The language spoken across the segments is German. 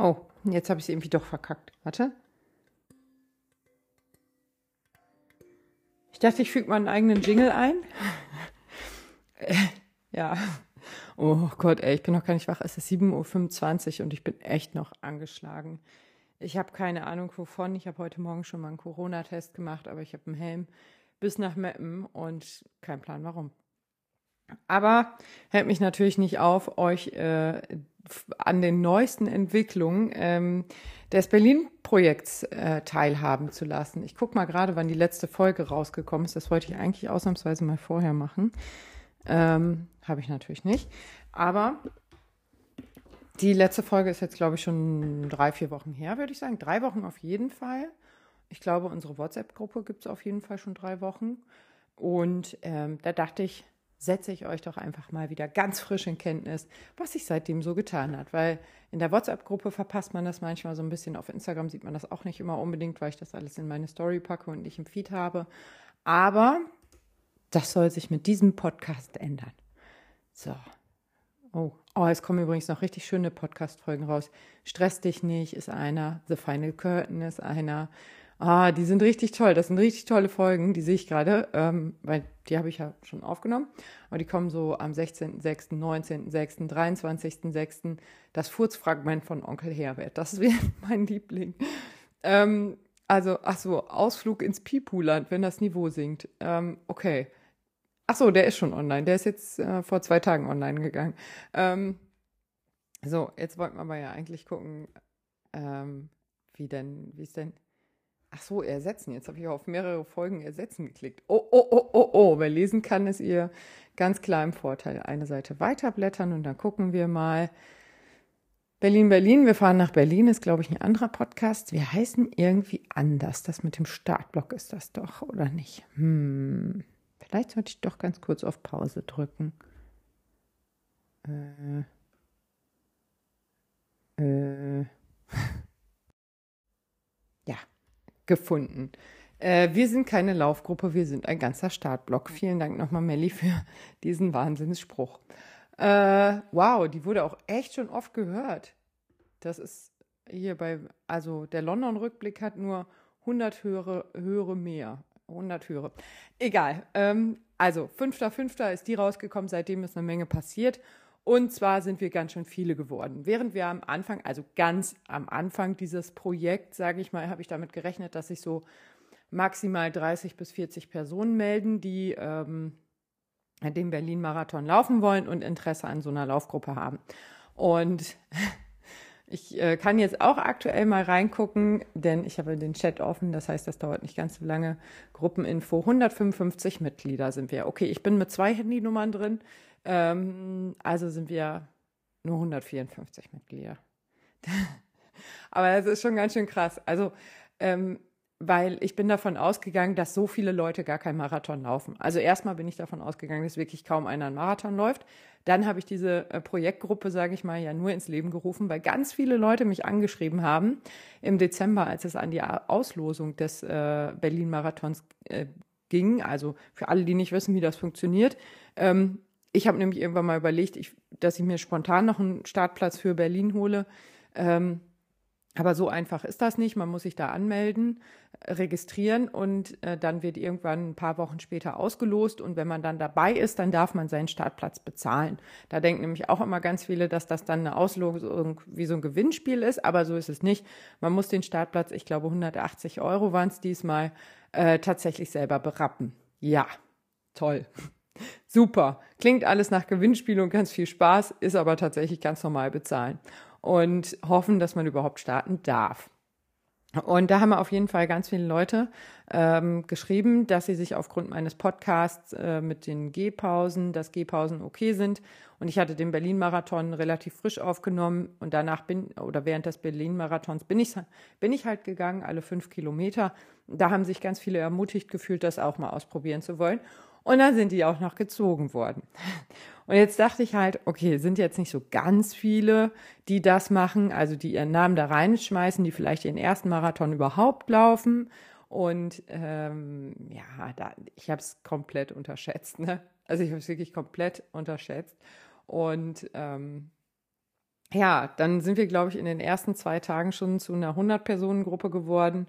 Oh, jetzt habe ich es irgendwie doch verkackt. Warte. Ich dachte, ich füge mal einen eigenen Jingle ein. ja. Oh Gott, ey, ich bin noch gar nicht wach. Es ist 7.25 Uhr und ich bin echt noch angeschlagen. Ich habe keine Ahnung wovon. Ich habe heute Morgen schon mal einen Corona-Test gemacht, aber ich habe einen Helm bis nach Meppen und kein Plan warum. Aber hält mich natürlich nicht auf, euch äh, an den neuesten Entwicklungen ähm, des Berlin-Projekts äh, teilhaben zu lassen. Ich gucke mal gerade, wann die letzte Folge rausgekommen ist. Das wollte ich eigentlich ausnahmsweise mal vorher machen. Ähm, Habe ich natürlich nicht. Aber die letzte Folge ist jetzt, glaube ich, schon drei, vier Wochen her, würde ich sagen. Drei Wochen auf jeden Fall. Ich glaube, unsere WhatsApp-Gruppe gibt es auf jeden Fall schon drei Wochen. Und ähm, da dachte ich, setze ich euch doch einfach mal wieder ganz frisch in Kenntnis, was sich seitdem so getan hat. Weil in der WhatsApp-Gruppe verpasst man das manchmal so ein bisschen. Auf Instagram sieht man das auch nicht immer unbedingt, weil ich das alles in meine Story packe und nicht im Feed habe. Aber das soll sich mit diesem Podcast ändern. So, Oh, oh, es kommen übrigens noch richtig schöne Podcast-Folgen raus. Stress dich nicht ist einer. The Final Curtain ist einer. Ah, die sind richtig toll. Das sind richtig tolle Folgen, die sehe ich gerade, ähm, weil die habe ich ja schon aufgenommen. Aber die kommen so am 16.06., 19.06., 23.06. Das Furzfragment von Onkel Herbert. Das wäre mein Liebling. Ähm, also, ach so, Ausflug ins Pipuland, wenn das Niveau sinkt. Ähm, okay. Ach so, der ist schon online. Der ist jetzt äh, vor zwei Tagen online gegangen. Ähm, so, jetzt wollten wir aber ja eigentlich gucken, ähm, wie denn, wie ist denn. Ach so, ersetzen. Jetzt habe ich auf mehrere Folgen ersetzen geklickt. Oh, oh, oh, oh, oh. Wer lesen kann, ist ihr ganz klar im Vorteil. Eine Seite weiterblättern und dann gucken wir mal. Berlin, Berlin. Wir fahren nach Berlin, ist, glaube ich, ein anderer Podcast. Wir heißen irgendwie anders. Das mit dem Startblock ist das doch, oder nicht? Hm. Vielleicht sollte ich doch ganz kurz auf Pause drücken. Äh. Äh. gefunden. Äh, wir sind keine Laufgruppe, wir sind ein ganzer Startblock. Vielen Dank nochmal, Melli, für diesen Wahnsinnsspruch. Äh, wow, die wurde auch echt schon oft gehört. Das ist hier bei, also der London-Rückblick hat nur 100 höhere, höhere mehr. 100 höre. Egal. Ähm, also, 5.5. ist die rausgekommen, seitdem ist eine Menge passiert. Und zwar sind wir ganz schön viele geworden. Während wir am Anfang, also ganz am Anfang dieses Projekts, sage ich mal, habe ich damit gerechnet, dass sich so maximal 30 bis 40 Personen melden, die ähm, den Berlin-Marathon laufen wollen und Interesse an so einer Laufgruppe haben. Und ich äh, kann jetzt auch aktuell mal reingucken, denn ich habe den Chat offen, das heißt, das dauert nicht ganz so lange. Gruppeninfo, 155 Mitglieder sind wir. Okay, ich bin mit zwei Handynummern drin, ähm, also sind wir nur 154 Mitglieder. Aber das ist schon ganz schön krass. Also ähm, weil ich bin davon ausgegangen, dass so viele Leute gar keinen Marathon laufen. Also erstmal bin ich davon ausgegangen, dass wirklich kaum einer einen Marathon läuft. Dann habe ich diese äh, Projektgruppe, sage ich mal, ja nur ins Leben gerufen, weil ganz viele Leute mich angeschrieben haben im Dezember, als es an die Auslosung des äh, Berlin-Marathons äh, ging. Also für alle, die nicht wissen, wie das funktioniert. Ähm, ich habe nämlich irgendwann mal überlegt, ich, dass ich mir spontan noch einen Startplatz für Berlin hole. Ähm, aber so einfach ist das nicht. Man muss sich da anmelden, registrieren und äh, dann wird irgendwann ein paar Wochen später ausgelost. Und wenn man dann dabei ist, dann darf man seinen Startplatz bezahlen. Da denken nämlich auch immer ganz viele, dass das dann eine Auslosung wie so ein Gewinnspiel ist. Aber so ist es nicht. Man muss den Startplatz, ich glaube 180 Euro waren es diesmal, äh, tatsächlich selber berappen. Ja, toll. Super. Klingt alles nach Gewinnspiel und ganz viel Spaß, ist aber tatsächlich ganz normal bezahlen und hoffen, dass man überhaupt starten darf. Und da haben wir auf jeden Fall ganz viele Leute ähm, geschrieben, dass sie sich aufgrund meines Podcasts äh, mit den Gehpausen, dass Gehpausen okay sind. Und ich hatte den Berlin-Marathon relativ frisch aufgenommen und danach bin, oder während des Berlin-Marathons bin ich, bin ich halt gegangen, alle fünf Kilometer. Da haben sich ganz viele ermutigt gefühlt, das auch mal ausprobieren zu wollen. Und dann sind die auch noch gezogen worden. Und jetzt dachte ich halt, okay, sind jetzt nicht so ganz viele, die das machen, also die ihren Namen da reinschmeißen, die vielleicht ihren ersten Marathon überhaupt laufen. Und ähm, ja, da, ich habe es komplett unterschätzt. Ne? Also ich habe es wirklich komplett unterschätzt. Und ähm, ja, dann sind wir, glaube ich, in den ersten zwei Tagen schon zu einer 100-Personen-Gruppe geworden.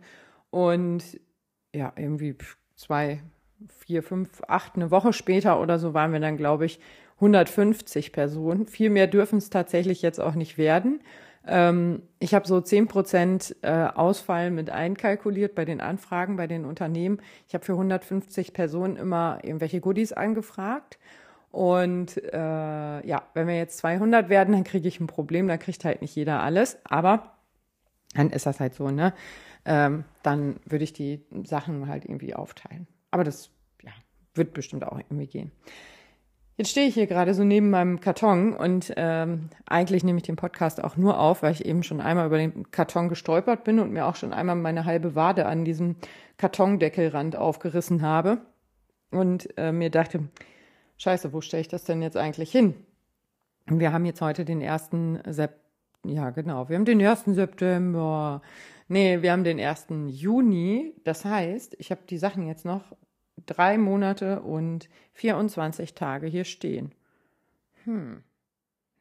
Und ja, irgendwie zwei, vier, fünf, acht, eine Woche später oder so waren wir dann, glaube ich, 150 Personen. Viel mehr dürfen es tatsächlich jetzt auch nicht werden. Ähm, ich habe so 10 Prozent äh, Ausfall mit einkalkuliert bei den Anfragen bei den Unternehmen. Ich habe für 150 Personen immer irgendwelche Goodies angefragt. Und äh, ja, wenn wir jetzt 200 werden, dann kriege ich ein Problem, dann kriegt halt nicht jeder alles. Aber dann ist das halt so, ne? Ähm, dann würde ich die Sachen halt irgendwie aufteilen. Aber das ja, wird bestimmt auch irgendwie gehen. Jetzt stehe ich hier gerade so neben meinem Karton und ähm, eigentlich nehme ich den Podcast auch nur auf, weil ich eben schon einmal über den Karton gestolpert bin und mir auch schon einmal meine halbe Wade an diesem Kartondeckelrand aufgerissen habe und äh, mir dachte, scheiße, wo stelle ich das denn jetzt eigentlich hin? Wir haben jetzt heute den ersten September, ja genau, wir haben den ersten September, nee, wir haben den ersten Juni, das heißt, ich habe die Sachen jetzt noch drei Monate und 24 Tage hier stehen. Hm.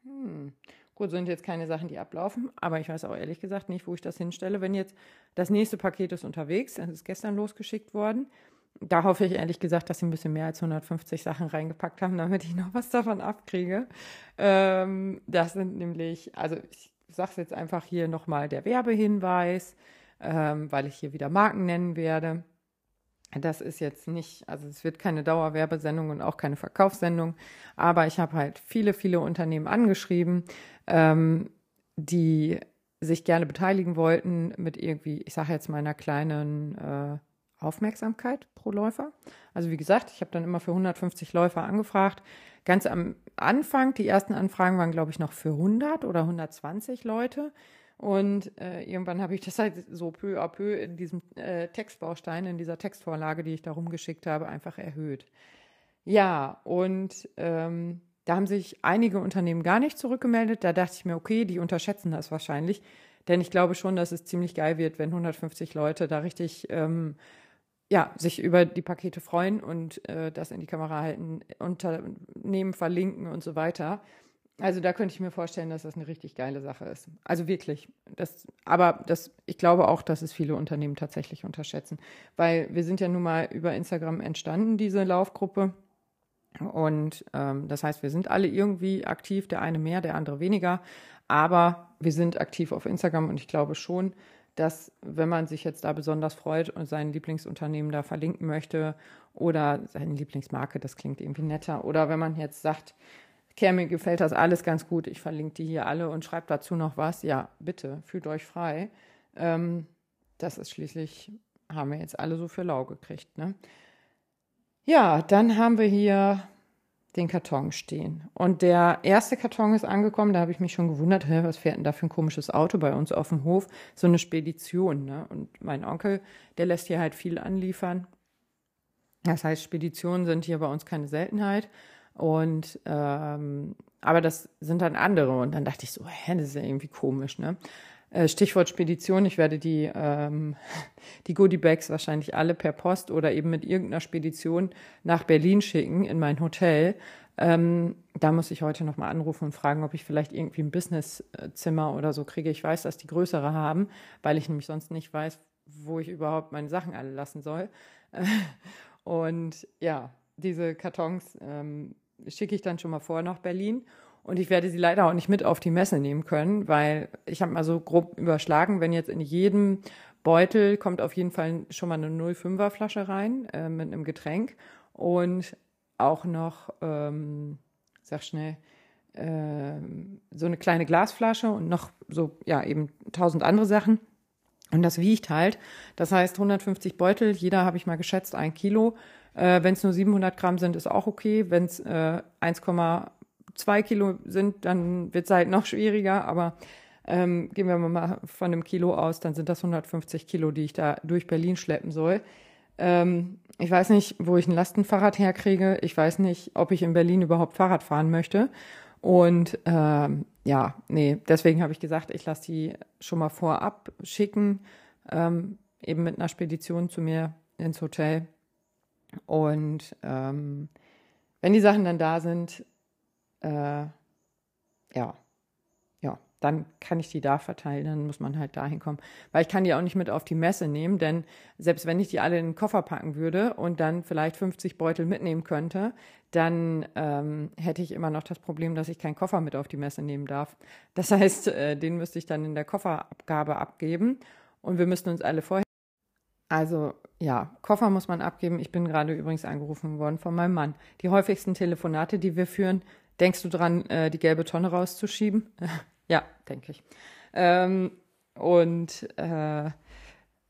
Hm. Gut, sind jetzt keine Sachen, die ablaufen, aber ich weiß auch ehrlich gesagt nicht, wo ich das hinstelle. Wenn jetzt das nächste Paket ist unterwegs, das ist gestern losgeschickt worden. Da hoffe ich ehrlich gesagt, dass sie ein bisschen mehr als 150 Sachen reingepackt haben, damit ich noch was davon abkriege. Ähm, das sind nämlich, also ich sage es jetzt einfach hier nochmal der Werbehinweis, ähm, weil ich hier wieder Marken nennen werde. Das ist jetzt nicht, also es wird keine Dauerwerbesendung und auch keine Verkaufssendung, aber ich habe halt viele, viele Unternehmen angeschrieben, ähm, die sich gerne beteiligen wollten mit irgendwie, ich sage jetzt mal einer kleinen äh, Aufmerksamkeit pro Läufer. Also wie gesagt, ich habe dann immer für 150 Läufer angefragt. Ganz am Anfang, die ersten Anfragen waren, glaube ich, noch für 100 oder 120 Leute. Und äh, irgendwann habe ich das halt so peu à peu in diesem äh, Textbaustein, in dieser Textvorlage, die ich da rumgeschickt habe, einfach erhöht. Ja, und ähm, da haben sich einige Unternehmen gar nicht zurückgemeldet. Da dachte ich mir, okay, die unterschätzen das wahrscheinlich. Denn ich glaube schon, dass es ziemlich geil wird, wenn 150 Leute da richtig ähm, ja, sich über die Pakete freuen und äh, das in die Kamera halten, Unternehmen verlinken und so weiter. Also da könnte ich mir vorstellen, dass das eine richtig geile Sache ist. Also wirklich. Das, aber das, ich glaube auch, dass es viele Unternehmen tatsächlich unterschätzen. Weil wir sind ja nun mal über Instagram entstanden, diese Laufgruppe. Und ähm, das heißt, wir sind alle irgendwie aktiv, der eine mehr, der andere weniger. Aber wir sind aktiv auf Instagram und ich glaube schon, dass wenn man sich jetzt da besonders freut und sein Lieblingsunternehmen da verlinken möchte oder seine Lieblingsmarke, das klingt irgendwie netter, oder wenn man jetzt sagt, Kerr, mir gefällt das alles ganz gut, ich verlinke die hier alle und schreibe dazu noch was, ja, bitte, fühlt euch frei. Ähm, das ist schließlich, haben wir jetzt alle so für lau gekriegt. Ne? Ja, dann haben wir hier den Karton stehen. Und der erste Karton ist angekommen, da habe ich mich schon gewundert, hä, was fährt denn da für ein komisches Auto bei uns auf dem Hof? So eine Spedition, ne? Und mein Onkel, der lässt hier halt viel anliefern. Das heißt, Speditionen sind hier bei uns keine Seltenheit. Und ähm, aber das sind dann andere. Und dann dachte ich so, hä, das ist ja irgendwie komisch, ne? Äh, Stichwort Spedition, ich werde die, ähm, die Goodie-Bags wahrscheinlich alle per Post oder eben mit irgendeiner Spedition nach Berlin schicken in mein Hotel. Ähm, da muss ich heute nochmal anrufen und fragen, ob ich vielleicht irgendwie ein Businesszimmer oder so kriege. Ich weiß, dass die größere haben, weil ich nämlich sonst nicht weiß, wo ich überhaupt meine Sachen alle lassen soll. und ja, diese Kartons ähm, schicke ich dann schon mal vor nach Berlin. Und ich werde sie leider auch nicht mit auf die Messe nehmen können, weil ich habe mal so grob überschlagen, wenn jetzt in jedem Beutel kommt auf jeden Fall schon mal eine 0,5er Flasche rein äh, mit einem Getränk und auch noch, ähm, sag schnell, äh, so eine kleine Glasflasche und noch so, ja, eben tausend andere Sachen. Und das wiegt halt. Das heißt 150 Beutel, jeder habe ich mal geschätzt, ein Kilo. Äh, Wenn es nur 700 Gramm sind, ist auch okay. Wenn es äh, 1,2 Kilo sind, dann wird es halt noch schwieriger. Aber ähm, gehen wir mal von einem Kilo aus, dann sind das 150 Kilo, die ich da durch Berlin schleppen soll. Ähm, ich weiß nicht, wo ich ein Lastenfahrrad herkriege. Ich weiß nicht, ob ich in Berlin überhaupt Fahrrad fahren möchte. Und ähm, ja, nee, deswegen habe ich gesagt, ich lasse die schon mal vorab schicken, ähm, eben mit einer Spedition zu mir ins Hotel. Und ähm, wenn die Sachen dann da sind, äh, ja, ja, dann kann ich die da verteilen, dann muss man halt dahin kommen. Weil ich kann die auch nicht mit auf die Messe nehmen, denn selbst wenn ich die alle in den Koffer packen würde und dann vielleicht 50 Beutel mitnehmen könnte, dann ähm, hätte ich immer noch das Problem, dass ich keinen Koffer mit auf die Messe nehmen darf. Das heißt, äh, den müsste ich dann in der Kofferabgabe abgeben und wir müssten uns alle vorher. Also ja, Koffer muss man abgeben. Ich bin gerade übrigens angerufen worden von meinem Mann. Die häufigsten Telefonate, die wir führen, denkst du dran, äh, die gelbe Tonne rauszuschieben? Ja, denke ich. Ähm, und äh, äh,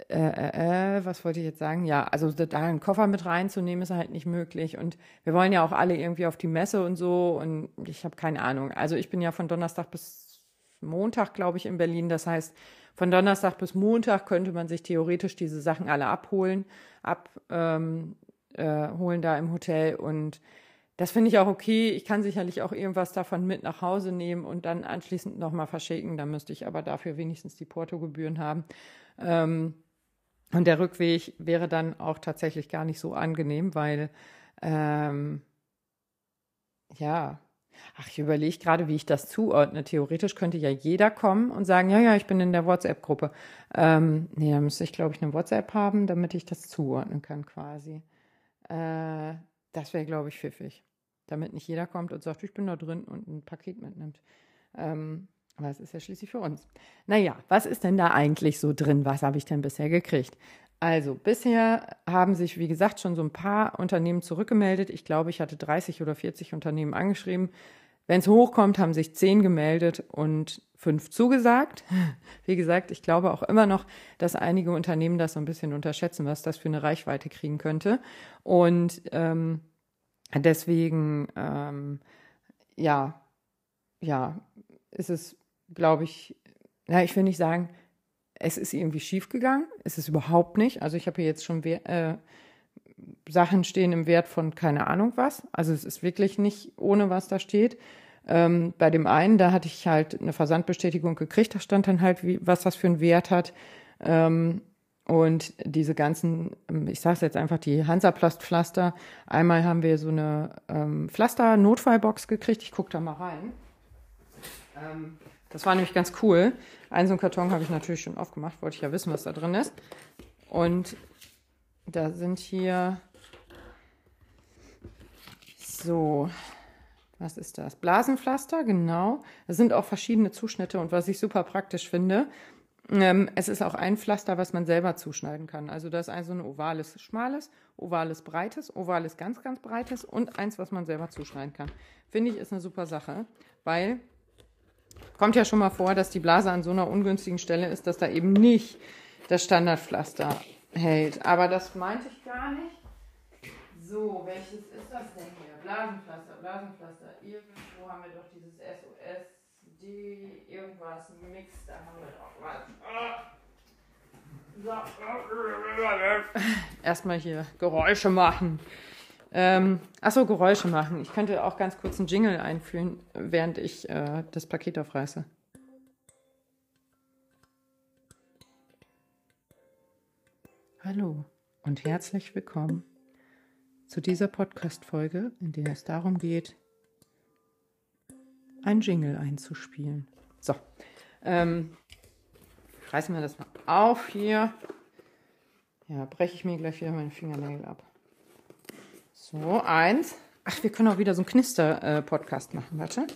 äh, äh, was wollte ich jetzt sagen? Ja, also da einen Koffer mit reinzunehmen ist halt nicht möglich. Und wir wollen ja auch alle irgendwie auf die Messe und so. Und ich habe keine Ahnung. Also ich bin ja von Donnerstag bis Montag, glaube ich, in Berlin. Das heißt, von Donnerstag bis Montag könnte man sich theoretisch diese Sachen alle abholen, abholen ähm, äh, da im Hotel und das finde ich auch okay. Ich kann sicherlich auch irgendwas davon mit nach Hause nehmen und dann anschließend nochmal verschicken. Da müsste ich aber dafür wenigstens die Portogebühren haben. Ähm, und der Rückweg wäre dann auch tatsächlich gar nicht so angenehm, weil, ähm, ja, ach, ich überlege gerade, wie ich das zuordne. Theoretisch könnte ja jeder kommen und sagen, ja, ja, ich bin in der WhatsApp-Gruppe. Ähm, nee, da müsste ich, glaube ich, eine WhatsApp haben, damit ich das zuordnen kann quasi. Äh, das wäre, glaube ich, pfiffig damit nicht jeder kommt und sagt, ich bin da drin und ein Paket mitnimmt. Ähm, aber es ist ja schließlich für uns. Naja, was ist denn da eigentlich so drin? Was habe ich denn bisher gekriegt? Also, bisher haben sich, wie gesagt, schon so ein paar Unternehmen zurückgemeldet. Ich glaube, ich hatte 30 oder 40 Unternehmen angeschrieben. Wenn es hochkommt, haben sich zehn gemeldet und fünf zugesagt. Wie gesagt, ich glaube auch immer noch, dass einige Unternehmen das so ein bisschen unterschätzen, was das für eine Reichweite kriegen könnte. Und ähm, Deswegen, ähm, ja, ja, ist es, glaube ich, na, ich will nicht sagen, es ist irgendwie schiefgegangen. Es ist überhaupt nicht. Also ich habe hier jetzt schon äh, Sachen stehen im Wert von keine Ahnung was. Also es ist wirklich nicht ohne was da steht. Ähm, bei dem einen, da hatte ich halt eine Versandbestätigung gekriegt, da stand dann halt, wie, was das für einen Wert hat. Ähm, und diese ganzen, ähm, ich sage es jetzt einfach, die Hansaplast-Pflaster. Einmal haben wir so eine ähm, Pflaster-Notfallbox gekriegt. Ich gucke da mal rein. Ähm, das war nämlich ganz cool. Einen so einen Karton habe ich natürlich schon aufgemacht, wollte ich ja wissen, was da drin ist. Und da sind hier so, was ist das? Blasenpflaster, genau. Da sind auch verschiedene Zuschnitte und was ich super praktisch finde, es ist auch ein Pflaster, was man selber zuschneiden kann. Also da ist ein so ein ovales schmales, ovales breites, ovales ganz, ganz breites und eins, was man selber zuschneiden kann. Finde ich, ist eine super Sache, weil kommt ja schon mal vor, dass die Blase an so einer ungünstigen Stelle ist, dass da eben nicht das Standardpflaster hält. Aber das meinte ich gar nicht. So, welches ist das denn hier? Blasenpflaster, Blasenpflaster. Irgendwo haben wir doch dieses SOS die irgendwas Mix, da haben wir doch was. Erstmal hier Geräusche machen. Ähm, achso, Geräusche machen. Ich könnte auch ganz kurz einen Jingle einführen, während ich äh, das Paket aufreiße. Hallo und herzlich willkommen zu dieser Podcast-Folge, in der es darum geht, ein Jingle einzuspielen. So, ähm, reißen wir das mal auf hier. Ja, breche ich mir gleich wieder meine Fingernägel ab. So, eins. Ach, wir können auch wieder so einen Knister-Podcast machen. Warte.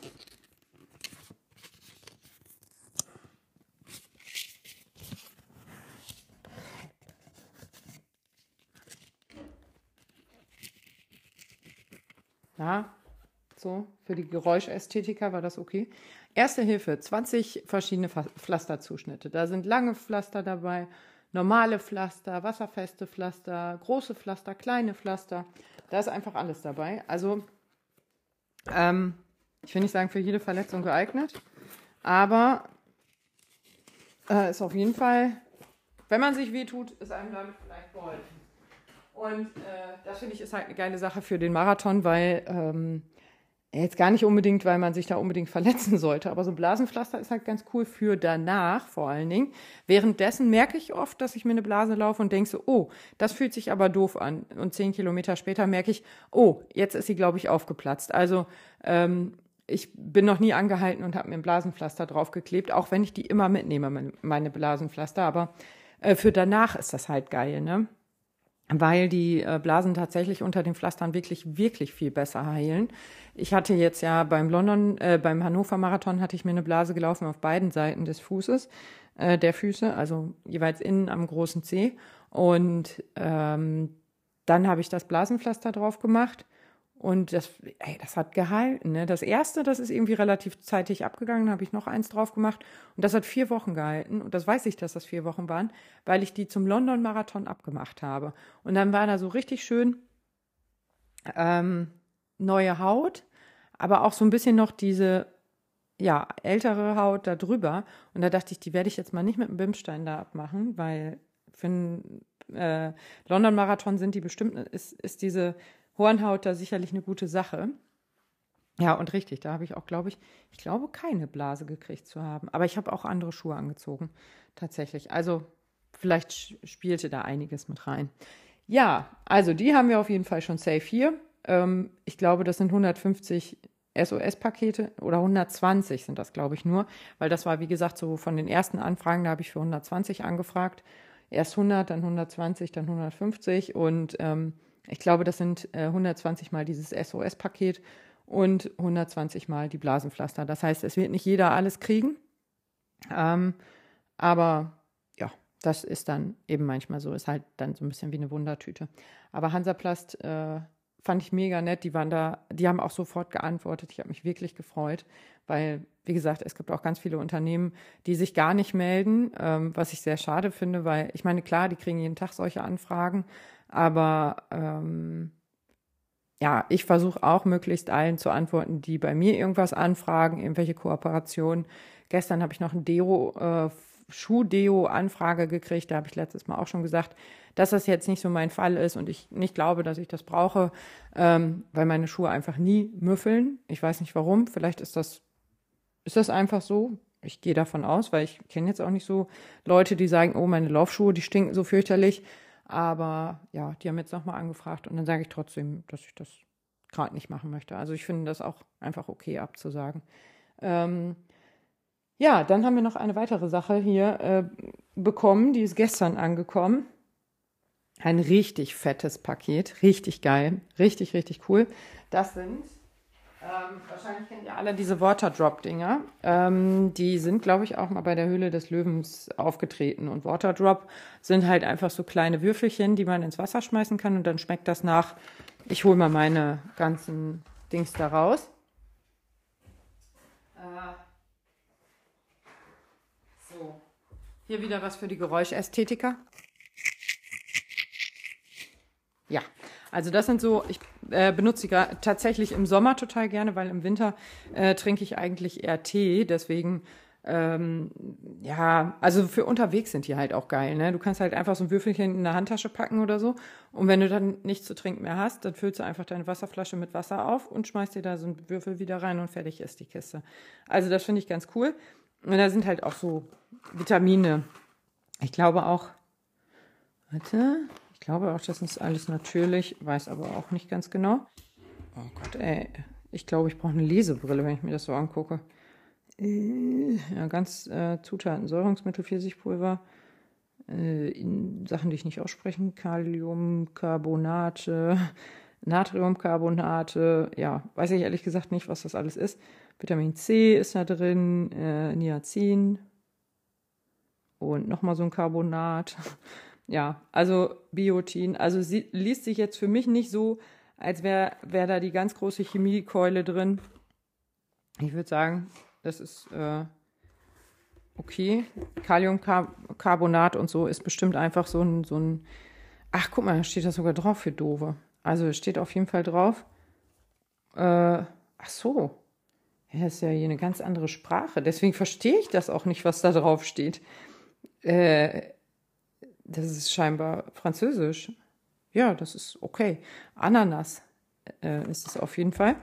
Ja, so, für die Geräuschästhetiker war das okay. Erste Hilfe, 20 verschiedene Pflasterzuschnitte. Da sind lange Pflaster dabei, normale Pflaster, wasserfeste Pflaster, große Pflaster, kleine Pflaster. Da ist einfach alles dabei. Also, ähm, ich will nicht sagen, für jede Verletzung geeignet, aber äh, ist auf jeden Fall, wenn man sich wehtut, ist einem damit vielleicht geholfen. Und äh, das finde ich ist halt eine geile Sache für den Marathon, weil ähm, Jetzt gar nicht unbedingt, weil man sich da unbedingt verletzen sollte, aber so ein Blasenpflaster ist halt ganz cool für danach vor allen Dingen. Währenddessen merke ich oft, dass ich mir eine Blase laufe und denke so, oh, das fühlt sich aber doof an. Und zehn Kilometer später merke ich, oh, jetzt ist sie, glaube ich, aufgeplatzt. Also ähm, ich bin noch nie angehalten und habe mir ein Blasenpflaster draufgeklebt, auch wenn ich die immer mitnehme, meine Blasenpflaster. Aber äh, für danach ist das halt geil, ne? Weil die äh, Blasen tatsächlich unter den Pflastern wirklich, wirklich viel besser heilen. Ich hatte jetzt ja beim London, äh, beim Hannover Marathon hatte ich mir eine Blase gelaufen auf beiden Seiten des Fußes, äh, der Füße, also jeweils innen am großen Zeh. Und ähm, dann habe ich das Blasenpflaster drauf gemacht und das, ey, das hat gehalten. Ne? Das erste, das ist irgendwie relativ zeitig abgegangen, habe ich noch eins drauf gemacht. Und das hat vier Wochen gehalten. Und das weiß ich, dass das vier Wochen waren, weil ich die zum London-Marathon abgemacht habe. Und dann war da so richtig schön ähm, neue Haut, aber auch so ein bisschen noch diese ja, ältere Haut da drüber. Und da dachte ich, die werde ich jetzt mal nicht mit dem Bimstein da abmachen, weil für einen äh, London-Marathon sind die bestimmt, ist, ist diese Hornhaut da sicherlich eine gute Sache. Ja, und richtig, da habe ich auch, glaube ich, ich glaube, keine Blase gekriegt zu haben. Aber ich habe auch andere Schuhe angezogen, tatsächlich. Also vielleicht spielte da einiges mit rein. Ja, also die haben wir auf jeden Fall schon safe hier. Ähm, ich glaube, das sind 150 SOS-Pakete oder 120 sind das, glaube ich, nur, weil das war, wie gesagt, so von den ersten Anfragen, da habe ich für 120 angefragt. Erst 100, dann 120, dann 150 und ähm, ich glaube, das sind äh, 120 mal dieses SOS-Paket und 120 mal die Blasenpflaster. Das heißt, es wird nicht jeder alles kriegen. Ähm, aber ja, das ist dann eben manchmal so, ist halt dann so ein bisschen wie eine Wundertüte. Aber Hansaplast äh, fand ich mega nett. Die waren da, die haben auch sofort geantwortet. Ich habe mich wirklich gefreut, weil, wie gesagt, es gibt auch ganz viele Unternehmen, die sich gar nicht melden, ähm, was ich sehr schade finde, weil ich meine, klar, die kriegen jeden Tag solche Anfragen, aber ähm, ja, ich versuche auch möglichst allen zu antworten, die bei mir irgendwas anfragen, irgendwelche Kooperationen. Gestern habe ich noch ein Deo, äh, Schuh-Deo-Anfrage gekriegt. Da habe ich letztes Mal auch schon gesagt, dass das jetzt nicht so mein Fall ist und ich nicht glaube, dass ich das brauche, ähm, weil meine Schuhe einfach nie müffeln. Ich weiß nicht warum. Vielleicht ist das, ist das einfach so. Ich gehe davon aus, weil ich kenne jetzt auch nicht so Leute, die sagen, oh, meine Laufschuhe, die stinken so fürchterlich. Aber ja, die haben jetzt nochmal angefragt und dann sage ich trotzdem, dass ich das gerade nicht machen möchte. Also ich finde das auch einfach okay abzusagen. Ähm, ja, dann haben wir noch eine weitere Sache hier äh, bekommen, die ist gestern angekommen. Ein richtig fettes Paket, richtig geil, richtig, richtig cool. Das sind ähm, wahrscheinlich kennt ihr alle diese Waterdrop-Dinger. Ähm, die sind, glaube ich, auch mal bei der Höhle des Löwens aufgetreten. Und Waterdrop sind halt einfach so kleine Würfelchen, die man ins Wasser schmeißen kann und dann schmeckt das nach. Ich hole mal meine ganzen Dings da raus. Äh, so. Hier wieder was für die Geräuschästhetiker. Ja, also das sind so, ich äh, benutze sie tatsächlich im Sommer total gerne, weil im Winter äh, trinke ich eigentlich eher Tee. Deswegen, ähm, ja, also für unterwegs sind die halt auch geil. Ne? Du kannst halt einfach so ein Würfelchen in der Handtasche packen oder so. Und wenn du dann nichts zu trinken mehr hast, dann füllst du einfach deine Wasserflasche mit Wasser auf und schmeißt dir da so einen Würfel wieder rein und fertig ist die Kiste. Also das finde ich ganz cool. Und da sind halt auch so Vitamine. Ich glaube auch, warte, glaube auch, das ist alles natürlich, weiß aber auch nicht ganz genau. Oh Gott, ey. Ich glaube, ich brauche eine Lesebrille, wenn ich mir das so angucke. Äh, ja, ganz äh, Zutaten, Säurungsmittel, Pfirsichpulver, äh, Sachen, die ich nicht aussprechen, Kaliumcarbonate, Natriumcarbonate, ja, weiß ich ehrlich gesagt nicht, was das alles ist. Vitamin C ist da drin, äh, Niacin und nochmal so ein Carbonat ja, also Biotin. Also sie liest sich jetzt für mich nicht so, als wäre wär da die ganz große Chemiekeule drin. Ich würde sagen, das ist äh, okay. Kaliumcarbonat und so ist bestimmt einfach so ein, so ein. Ach, guck mal, da steht das sogar drauf für Dove. Also steht auf jeden Fall drauf. Äh, ach so. Ja, ist ja hier eine ganz andere Sprache. Deswegen verstehe ich das auch nicht, was da drauf steht. Äh, das ist scheinbar französisch. Ja, das ist okay. Ananas äh, ist es auf jeden Fall.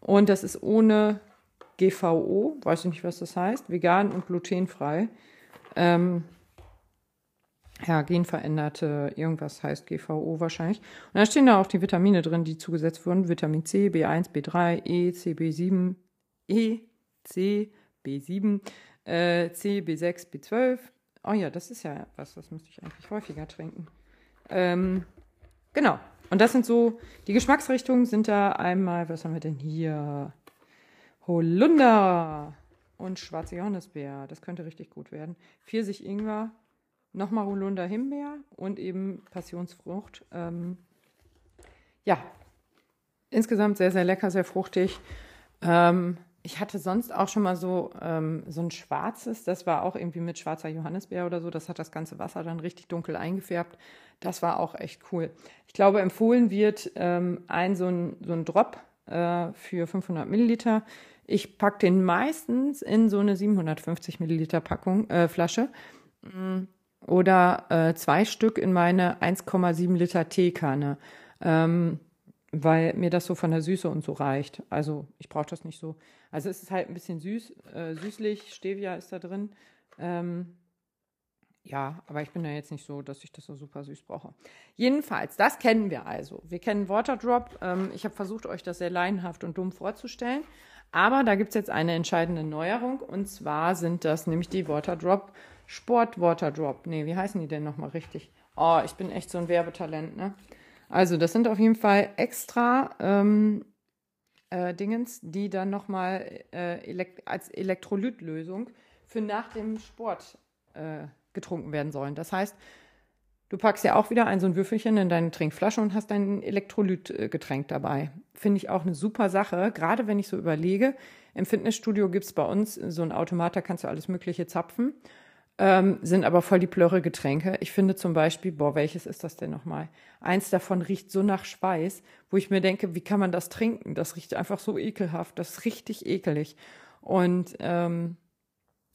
Und das ist ohne GVO, weiß ich nicht, was das heißt, vegan und glutenfrei. Ähm, ja, genveränderte, irgendwas heißt GVO wahrscheinlich. Und da stehen da auch die Vitamine drin, die zugesetzt wurden. Vitamin C, B1, B3, E, CB7, E, C, B7, äh, C, B6, B12. Oh ja, das ist ja was, das müsste ich eigentlich häufiger trinken. Ähm, genau. Und das sind so, die Geschmacksrichtungen sind da einmal, was haben wir denn hier? Holunder und schwarze Johannisbeer. Das könnte richtig gut werden. Pfirsich, Ingwer, nochmal Holunder, Himbeer und eben Passionsfrucht. Ähm, ja, insgesamt sehr, sehr lecker, sehr fruchtig. Ähm, ich hatte sonst auch schon mal so, ähm, so ein schwarzes, das war auch irgendwie mit schwarzer Johannisbeer oder so. Das hat das ganze Wasser dann richtig dunkel eingefärbt. Das war auch echt cool. Ich glaube, empfohlen wird ähm, ein so ein, so ein Drop äh, für 500 Milliliter. Ich packe den meistens in so eine 750 Milliliter Packung, äh, Flasche. Mm, oder äh, zwei Stück in meine 1,7 Liter Teekanne. Ähm, weil mir das so von der Süße und so reicht. Also ich brauche das nicht so. Also es ist halt ein bisschen süß, äh, süßlich, Stevia ist da drin. Ähm, ja, aber ich bin ja jetzt nicht so, dass ich das so super süß brauche. Jedenfalls, das kennen wir also. Wir kennen Waterdrop. Ähm, ich habe versucht, euch das sehr laienhaft und dumm vorzustellen. Aber da gibt es jetzt eine entscheidende Neuerung. Und zwar sind das nämlich die Waterdrop Sport Waterdrop. Nee, wie heißen die denn nochmal richtig? Oh, ich bin echt so ein Werbetalent, ne? Also, das sind auf jeden Fall extra ähm, äh, Dingens, die dann nochmal äh, elekt als Elektrolytlösung für nach dem Sport äh, getrunken werden sollen. Das heißt, du packst ja auch wieder ein so ein Würfelchen in deine Trinkflasche und hast dein Elektrolytgetränk dabei. Finde ich auch eine super Sache, gerade wenn ich so überlege. Im Fitnessstudio gibt es bei uns so ein Automat, da kannst du alles Mögliche zapfen ähm, sind aber voll die plörre Getränke. Ich finde zum Beispiel, boah, welches ist das denn nochmal? Eins davon riecht so nach Schweiß, wo ich mir denke, wie kann man das trinken? Das riecht einfach so ekelhaft, das ist richtig ekelig. Und ähm,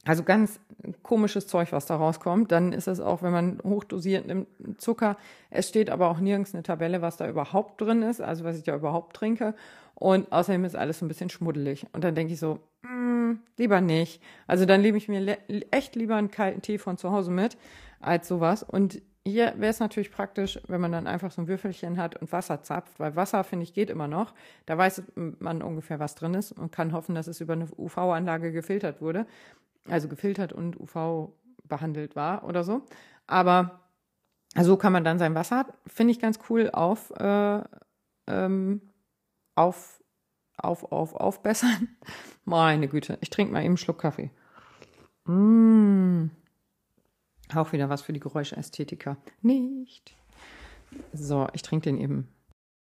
also ganz komisches Zeug, was da rauskommt. Dann ist es auch, wenn man hochdosiert nimmt, Zucker. Es steht aber auch nirgends eine Tabelle, was da überhaupt drin ist, also was ich da überhaupt trinke. Und außerdem ist alles ein bisschen schmuddelig. Und dann denke ich so, mm, lieber nicht. Also dann nehme ich mir echt lieber einen kalten Tee von zu Hause mit, als sowas. Und hier wäre es natürlich praktisch, wenn man dann einfach so ein Würfelchen hat und Wasser zapft, weil Wasser, finde ich, geht immer noch. Da weiß man ungefähr, was drin ist und kann hoffen, dass es über eine UV-Anlage gefiltert wurde. Also gefiltert und UV behandelt war oder so. Aber so kann man dann sein Wasser, finde ich ganz cool, auf äh, ähm, auf, auf, auf, aufbessern. Meine Güte, ich trinke mal eben einen Schluck Kaffee. Mmh. Auch wieder was für die Geräuschästhetiker. Nicht. So, ich trinke den eben.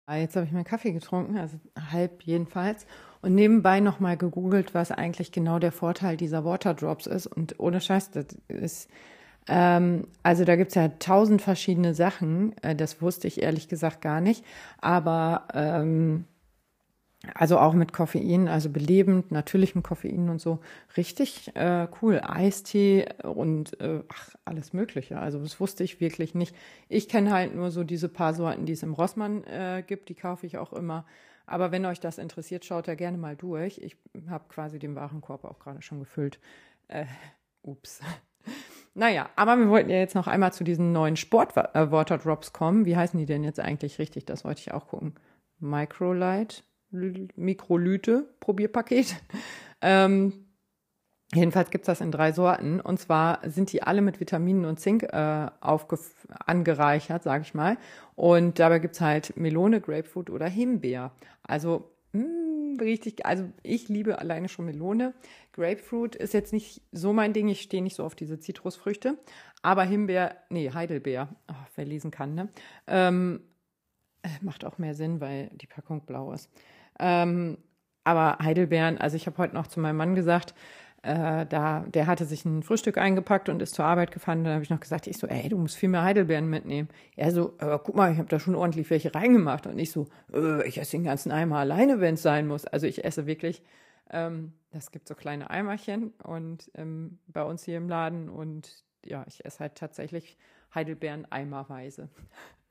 Ah, jetzt habe ich meinen Kaffee getrunken, also halb jedenfalls. Und nebenbei nochmal gegoogelt, was eigentlich genau der Vorteil dieser Waterdrops ist. Und ohne Scheiß, das ist ähm, also da gibt es ja tausend verschiedene Sachen. Äh, das wusste ich ehrlich gesagt gar nicht. Aber ähm, also auch mit Koffein, also belebend, natürlich mit Koffein und so. Richtig äh, cool. Eistee und äh, ach, alles Mögliche. Also das wusste ich wirklich nicht. Ich kenne halt nur so diese paar Sorten, die es im Rossmann äh, gibt. Die kaufe ich auch immer. Aber wenn euch das interessiert, schaut da gerne mal durch. Ich habe quasi den Warenkorb auch gerade schon gefüllt. Äh, ups. Naja, aber wir wollten ja jetzt noch einmal zu diesen neuen Sport-Waterdrops kommen. Wie heißen die denn jetzt eigentlich richtig? Das wollte ich auch gucken. Microlight, Mikrolyte, Probierpaket. Ähm, jedenfalls gibt es das in drei Sorten. Und zwar sind die alle mit Vitaminen und Zink äh, angereichert, sage ich mal. Und dabei gibt es halt Melone, Grapefruit oder Himbeer. Also mh, mm, richtig, also ich liebe alleine schon Melone. Grapefruit ist jetzt nicht so mein Ding, ich stehe nicht so auf diese Zitrusfrüchte. Aber Himbeer, nee, Heidelbeer, oh, wer lesen kann, ne? Ähm, äh, macht auch mehr Sinn, weil die Packung blau ist. Ähm, aber Heidelbeeren, also ich habe heute noch zu meinem Mann gesagt, äh, da, der hatte sich ein Frühstück eingepackt und ist zur Arbeit gefahren. Da habe ich noch gesagt, ich so, ey, du musst viel mehr Heidelbeeren mitnehmen. Er so, äh, guck mal, ich habe da schon ordentlich welche reingemacht. Und ich so, äh, ich esse den ganzen Eimer alleine, wenn es sein muss. Also ich esse wirklich, ähm, das gibt so kleine Eimerchen und ähm, bei uns hier im Laden und ja, ich esse halt tatsächlich Heidelbeeren eimerweise.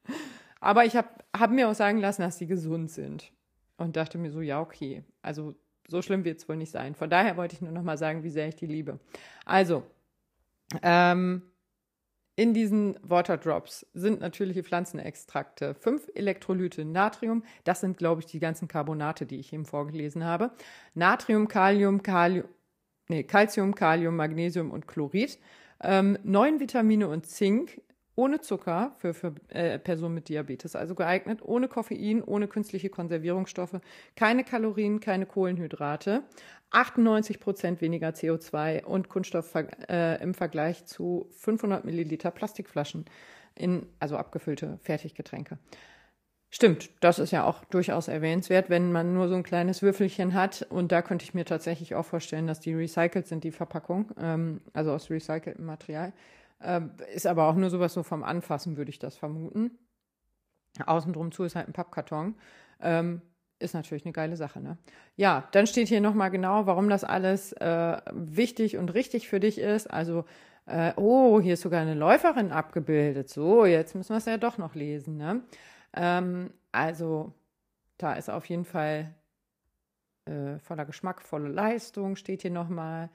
Aber ich habe hab mir auch sagen lassen, dass sie gesund sind und dachte mir so, ja, okay. Also so schlimm wird es wohl nicht sein. Von daher wollte ich nur noch mal sagen, wie sehr ich die liebe. Also, ähm, in diesen Waterdrops sind natürliche Pflanzenextrakte, fünf Elektrolyte, Natrium, das sind, glaube ich, die ganzen Carbonate, die ich eben vorgelesen habe. Natrium, Kalium, Kalium, nee, Calcium, Kalium, Magnesium und Chlorid. Ähm, neun Vitamine und Zink, ohne Zucker für, für äh, Personen mit Diabetes, also geeignet, ohne Koffein, ohne künstliche Konservierungsstoffe, keine Kalorien, keine Kohlenhydrate, 98 Prozent weniger CO2 und Kunststoff äh, im Vergleich zu 500 Milliliter Plastikflaschen in, also abgefüllte Fertiggetränke. Stimmt, das ist ja auch durchaus erwähnenswert, wenn man nur so ein kleines Würfelchen hat. Und da könnte ich mir tatsächlich auch vorstellen, dass die recycelt sind, die Verpackung, ähm, also aus recyceltem Material. Ähm, ist aber auch nur sowas so vom Anfassen, würde ich das vermuten. Außen drum zu ist halt ein Pappkarton. Ähm, ist natürlich eine geile Sache, ne? Ja, dann steht hier nochmal genau, warum das alles äh, wichtig und richtig für dich ist. Also, äh, oh, hier ist sogar eine Läuferin abgebildet. So, jetzt müssen wir es ja doch noch lesen, ne? Ähm, also, da ist auf jeden Fall äh, voller Geschmack, volle Leistung, steht hier nochmal.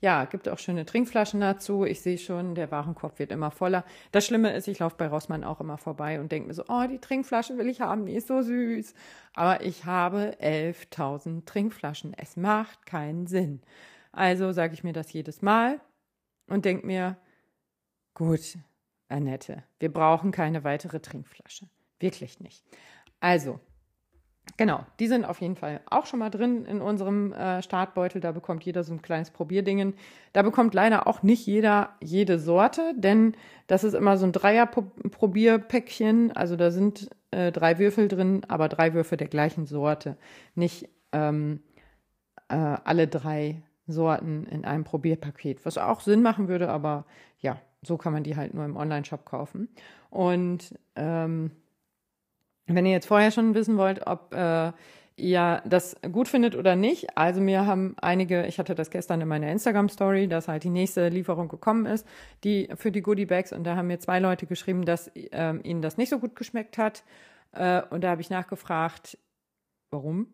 Ja, gibt auch schöne Trinkflaschen dazu. Ich sehe schon, der Warenkorb wird immer voller. Das Schlimme ist, ich laufe bei Rossmann auch immer vorbei und denke mir so, oh, die Trinkflasche will ich haben, die ist so süß. Aber ich habe 11.000 Trinkflaschen. Es macht keinen Sinn. Also sage ich mir das jedes Mal und denke mir, gut, Annette, wir brauchen keine weitere Trinkflasche. Wirklich nicht. Also, Genau, die sind auf jeden Fall auch schon mal drin in unserem äh, Startbeutel. Da bekommt jeder so ein kleines Probierdingen. Da bekommt leider auch nicht jeder jede Sorte, denn das ist immer so ein Dreier-Probierpäckchen. Also da sind äh, drei Würfel drin, aber drei Würfel der gleichen Sorte. Nicht ähm, äh, alle drei Sorten in einem Probierpaket, was auch Sinn machen würde, aber ja, so kann man die halt nur im Online-Shop kaufen. Und ähm, wenn ihr jetzt vorher schon wissen wollt, ob äh, ihr das gut findet oder nicht, also mir haben einige, ich hatte das gestern in meiner Instagram-Story, dass halt die nächste Lieferung gekommen ist, die für die Goodie Bags und da haben mir zwei Leute geschrieben, dass ähm, ihnen das nicht so gut geschmeckt hat äh, und da habe ich nachgefragt, warum?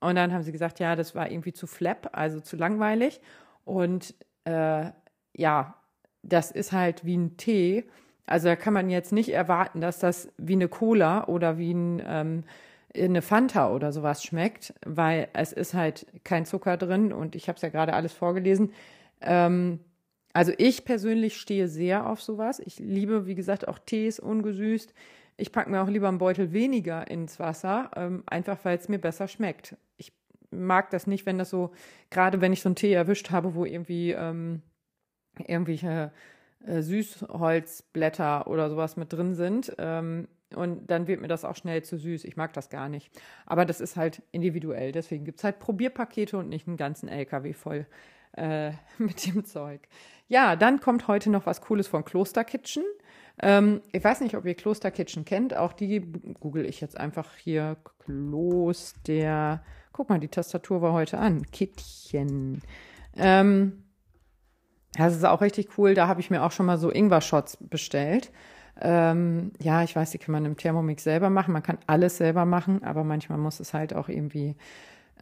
Und dann haben sie gesagt, ja, das war irgendwie zu flap, also zu langweilig und äh, ja, das ist halt wie ein Tee also da kann man jetzt nicht erwarten, dass das wie eine Cola oder wie ein, ähm, eine Fanta oder sowas schmeckt, weil es ist halt kein Zucker drin und ich habe es ja gerade alles vorgelesen. Ähm, also ich persönlich stehe sehr auf sowas. Ich liebe, wie gesagt, auch Tees ungesüßt. Ich packe mir auch lieber einen Beutel weniger ins Wasser, ähm, einfach weil es mir besser schmeckt. Ich mag das nicht, wenn das so, gerade wenn ich so einen Tee erwischt habe, wo irgendwie ähm, irgendwelche äh, Süßholzblätter oder sowas mit drin sind. Ähm, und dann wird mir das auch schnell zu süß. Ich mag das gar nicht. Aber das ist halt individuell. Deswegen gibt es halt Probierpakete und nicht einen ganzen LKW voll äh, mit dem Zeug. Ja, dann kommt heute noch was Cooles von Kloster Kitchen. Ähm, ich weiß nicht, ob ihr Kloster Kitchen kennt. Auch die google ich jetzt einfach hier. Kloster. Guck mal, die Tastatur war heute an. Kittchen. Ähm, das ist auch richtig cool. Da habe ich mir auch schon mal so Ingwer-Shots bestellt. Ähm, ja, ich weiß, die kann man im Thermomix selber machen. Man kann alles selber machen, aber manchmal muss es halt auch irgendwie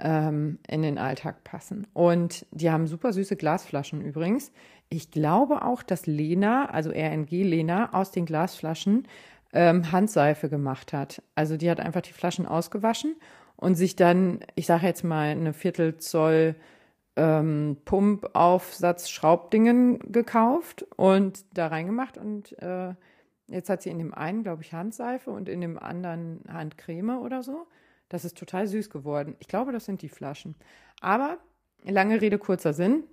ähm, in den Alltag passen. Und die haben super süße Glasflaschen übrigens. Ich glaube auch, dass Lena, also RNG Lena, aus den Glasflaschen ähm, Handseife gemacht hat. Also die hat einfach die Flaschen ausgewaschen und sich dann, ich sage jetzt mal, eine Viertel Zoll ähm, Pumpaufsatz-Schraubdingen gekauft und da reingemacht und äh, jetzt hat sie in dem einen, glaube ich, Handseife und in dem anderen Handcreme oder so. Das ist total süß geworden. Ich glaube, das sind die Flaschen. Aber lange Rede, kurzer Sinn.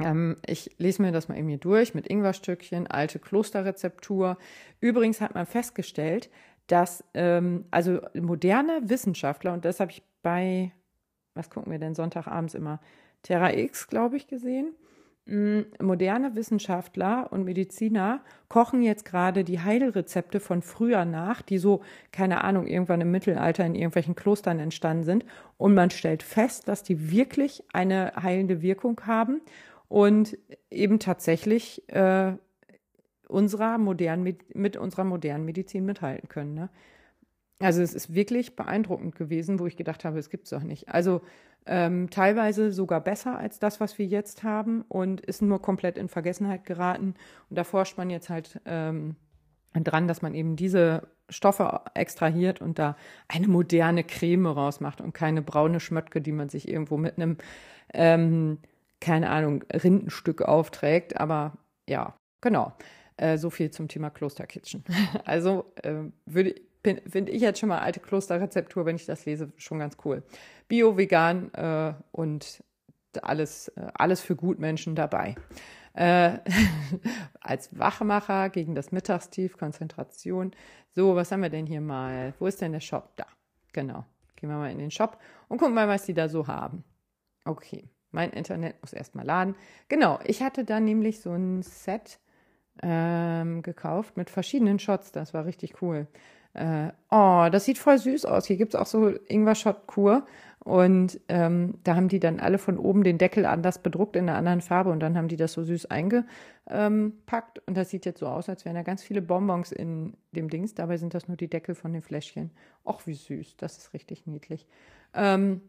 Ähm, ich lese mir das mal eben hier durch mit Ingwerstückchen, alte Klosterrezeptur. Übrigens hat man festgestellt, dass ähm, also moderne Wissenschaftler, und das habe ich bei, was gucken wir denn Sonntagabends immer? Terra X, glaube ich, gesehen. Mm, moderne Wissenschaftler und Mediziner kochen jetzt gerade die Heilrezepte von früher nach, die so, keine Ahnung, irgendwann im Mittelalter in irgendwelchen Klostern entstanden sind. Und man stellt fest, dass die wirklich eine heilende Wirkung haben und eben tatsächlich äh, unserer modernen, mit unserer modernen Medizin mithalten können. Ne? Also es ist wirklich beeindruckend gewesen, wo ich gedacht habe, es gibt es doch nicht. Also ähm, teilweise sogar besser als das, was wir jetzt haben und ist nur komplett in Vergessenheit geraten. Und da forscht man jetzt halt ähm, dran, dass man eben diese Stoffe extrahiert und da eine moderne Creme rausmacht und keine braune Schmöttke, die man sich irgendwo mit einem, ähm, keine Ahnung, Rindenstück aufträgt. Aber ja, genau. Äh, so viel zum Thema Klosterkitchen. also äh, würde finde ich jetzt schon mal alte Klosterrezeptur, wenn ich das lese, schon ganz cool. Bio, vegan äh, und alles, äh, alles für Gutmenschen dabei. Äh, als Wachmacher gegen das Mittagstief, Konzentration. So, was haben wir denn hier mal? Wo ist denn der Shop? Da, genau. Gehen wir mal in den Shop und gucken mal, was die da so haben. Okay, mein Internet muss erstmal laden. Genau, ich hatte da nämlich so ein Set ähm, gekauft mit verschiedenen Shots. Das war richtig cool. Äh, oh, das sieht voll süß aus. Hier gibt es auch so Ingwer-Shot-Kur. Und ähm, da haben die dann alle von oben den Deckel anders bedruckt in einer anderen Farbe und dann haben die das so süß eingepackt. Und das sieht jetzt so aus, als wären da ganz viele Bonbons in dem Dings. Dabei sind das nur die Deckel von den Fläschchen. Och, wie süß. Das ist richtig niedlich. Ähm,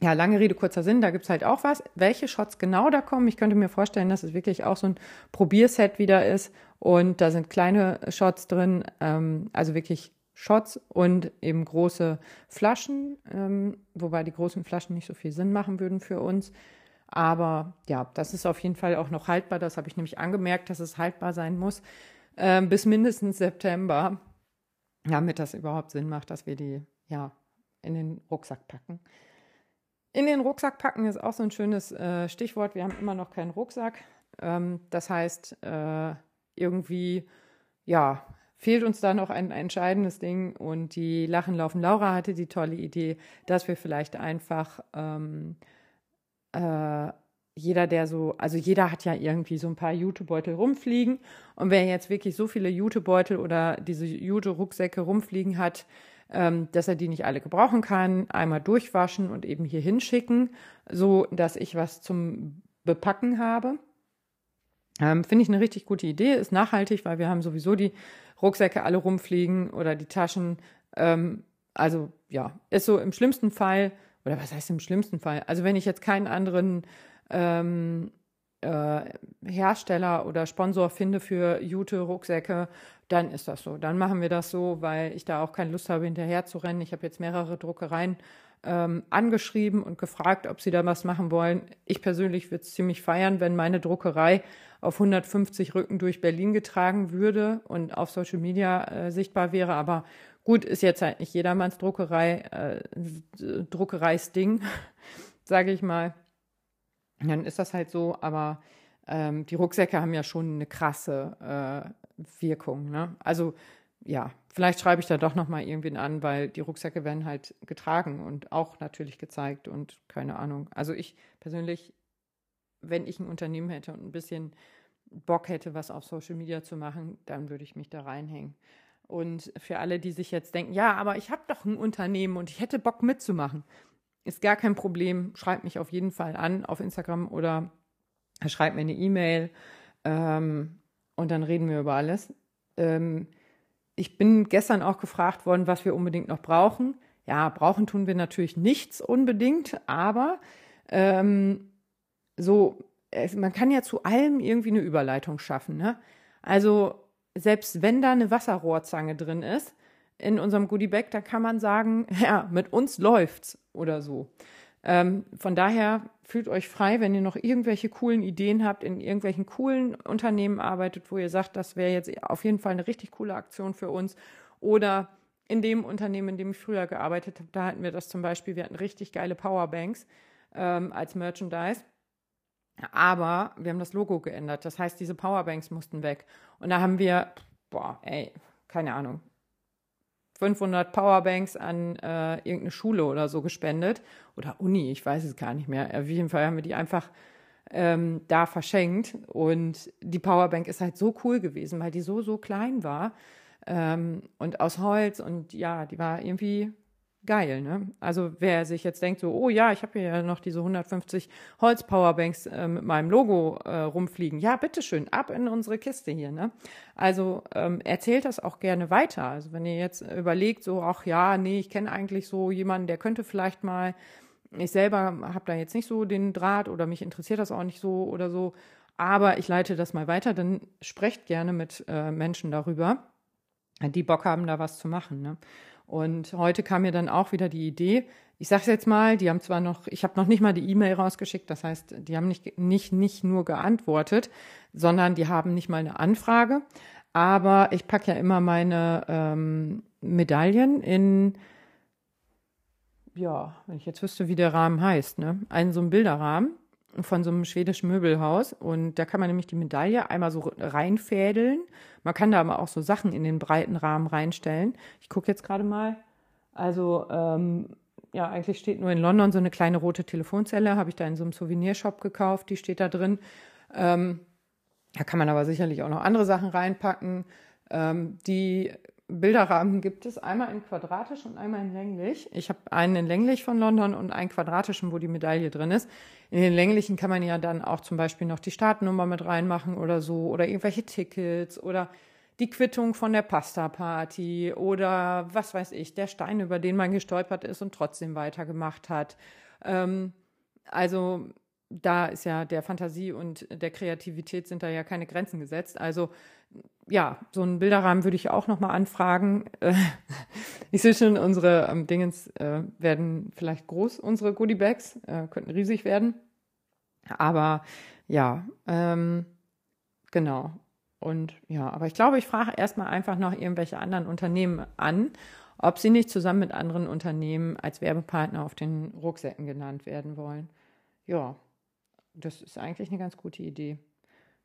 ja, lange Rede, kurzer Sinn, da gibt es halt auch was. Welche Shots genau da kommen, ich könnte mir vorstellen, dass es wirklich auch so ein Probierset wieder ist. Und da sind kleine Shots drin, ähm, also wirklich Shots und eben große Flaschen, ähm, wobei die großen Flaschen nicht so viel Sinn machen würden für uns. Aber ja, das ist auf jeden Fall auch noch haltbar. Das habe ich nämlich angemerkt, dass es haltbar sein muss ähm, bis mindestens September, damit das überhaupt Sinn macht, dass wir die ja in den Rucksack packen. In den Rucksack packen ist auch so ein schönes äh, Stichwort. Wir haben immer noch keinen Rucksack. Ähm, das heißt, äh, irgendwie, ja, fehlt uns da noch ein, ein entscheidendes Ding. Und die Lachen laufen Laura hatte die tolle Idee, dass wir vielleicht einfach ähm, äh, jeder, der so, also jeder hat ja irgendwie so ein paar Jutebeutel rumfliegen. Und wer jetzt wirklich so viele Jutebeutel oder diese Jute-Rucksäcke rumfliegen hat, ähm, dass er die nicht alle gebrauchen kann, einmal durchwaschen und eben hier hinschicken, so dass ich was zum Bepacken habe. Ähm, Finde ich eine richtig gute Idee, ist nachhaltig, weil wir haben sowieso die Rucksäcke alle rumfliegen oder die Taschen. Ähm, also ja, ist so im schlimmsten Fall, oder was heißt im schlimmsten Fall? Also wenn ich jetzt keinen anderen ähm, äh, Hersteller oder Sponsor finde für Jute-Rucksäcke, dann ist das so. Dann machen wir das so, weil ich da auch keine Lust habe, hinterher zu rennen. Ich habe jetzt mehrere Druckereien ähm, angeschrieben und gefragt, ob sie da was machen wollen. Ich persönlich würde es ziemlich feiern, wenn meine Druckerei auf 150 Rücken durch Berlin getragen würde und auf Social Media äh, sichtbar wäre. Aber gut, ist jetzt halt nicht jedermanns Druckerei, äh, Druckereisding, sage ich mal. Dann ist das halt so, aber ähm, die Rucksäcke haben ja schon eine krasse äh, Wirkung. Ne? Also ja, vielleicht schreibe ich da doch noch mal irgendwen an, weil die Rucksäcke werden halt getragen und auch natürlich gezeigt und keine Ahnung. Also ich persönlich, wenn ich ein Unternehmen hätte und ein bisschen Bock hätte, was auf Social Media zu machen, dann würde ich mich da reinhängen. Und für alle, die sich jetzt denken, ja, aber ich habe doch ein Unternehmen und ich hätte Bock mitzumachen, ist gar kein Problem. Schreibt mich auf jeden Fall an auf Instagram oder schreibt mir eine E-Mail ähm, und dann reden wir über alles. Ähm, ich bin gestern auch gefragt worden, was wir unbedingt noch brauchen. Ja, brauchen tun wir natürlich nichts unbedingt, aber ähm, so, man kann ja zu allem irgendwie eine Überleitung schaffen. Ne? Also selbst wenn da eine Wasserrohrzange drin ist, in unserem Goodiebag, da kann man sagen, ja, mit uns läuft's oder so. Ähm, von daher fühlt euch frei, wenn ihr noch irgendwelche coolen Ideen habt, in irgendwelchen coolen Unternehmen arbeitet, wo ihr sagt, das wäre jetzt auf jeden Fall eine richtig coole Aktion für uns. Oder in dem Unternehmen, in dem ich früher gearbeitet habe, da hatten wir das zum Beispiel, wir hatten richtig geile Powerbanks ähm, als Merchandise. Aber wir haben das Logo geändert. Das heißt, diese Powerbanks mussten weg. Und da haben wir, boah, ey, keine Ahnung, 500 Powerbanks an äh, irgendeine Schule oder so gespendet. Oder Uni, ich weiß es gar nicht mehr. Auf jeden Fall haben wir die einfach ähm, da verschenkt. Und die Powerbank ist halt so cool gewesen, weil die so, so klein war. Ähm, und aus Holz. Und ja, die war irgendwie geil. Ne? Also wer sich jetzt denkt, so, oh ja, ich habe hier ja noch diese 150 Holz-Powerbanks äh, mit meinem Logo äh, rumfliegen. Ja, bitteschön, ab in unsere Kiste hier. Ne? Also ähm, erzählt das auch gerne weiter. Also wenn ihr jetzt überlegt, so, ach ja, nee, ich kenne eigentlich so jemanden, der könnte vielleicht mal, ich selber habe da jetzt nicht so den Draht oder mich interessiert das auch nicht so oder so, aber ich leite das mal weiter, dann sprecht gerne mit äh, Menschen darüber, die Bock haben, da was zu machen. Ne? Und heute kam mir dann auch wieder die Idee, ich sage es jetzt mal, die haben zwar noch, ich habe noch nicht mal die E-Mail rausgeschickt, das heißt, die haben nicht, nicht, nicht nur geantwortet, sondern die haben nicht mal eine Anfrage. Aber ich packe ja immer meine ähm, Medaillen in, ja, wenn ich jetzt wüsste, wie der Rahmen heißt, ne? Einen so einen Bilderrahmen von so einem schwedischen Möbelhaus. Und da kann man nämlich die Medaille einmal so reinfädeln. Man kann da aber auch so Sachen in den breiten Rahmen reinstellen. Ich gucke jetzt gerade mal. Also, ähm, ja, eigentlich steht nur in London so eine kleine rote Telefonzelle. Habe ich da in so einem Souvenirshop gekauft. Die steht da drin. Ähm, da kann man aber sicherlich auch noch andere Sachen reinpacken. Ähm, die Bilderrahmen gibt es einmal in quadratisch und einmal in länglich. Ich habe einen in länglich von London und einen quadratischen, wo die Medaille drin ist. In den länglichen kann man ja dann auch zum Beispiel noch die Startnummer mit reinmachen oder so oder irgendwelche Tickets oder die Quittung von der Pasta-Party oder was weiß ich, der Stein, über den man gestolpert ist und trotzdem weitergemacht hat. Ähm, also da ist ja der Fantasie und der Kreativität sind da ja keine Grenzen gesetzt. Also ja, so einen Bilderrahmen würde ich auch nochmal anfragen. ich sehe schon, unsere ähm, Dingens äh, werden vielleicht groß, unsere Goodiebags, äh, könnten riesig werden. Aber ja, ähm, genau. Und ja, aber ich glaube, ich frage erstmal einfach noch irgendwelche anderen Unternehmen an, ob sie nicht zusammen mit anderen Unternehmen als Werbepartner auf den Rucksäcken genannt werden wollen. Ja, das ist eigentlich eine ganz gute Idee.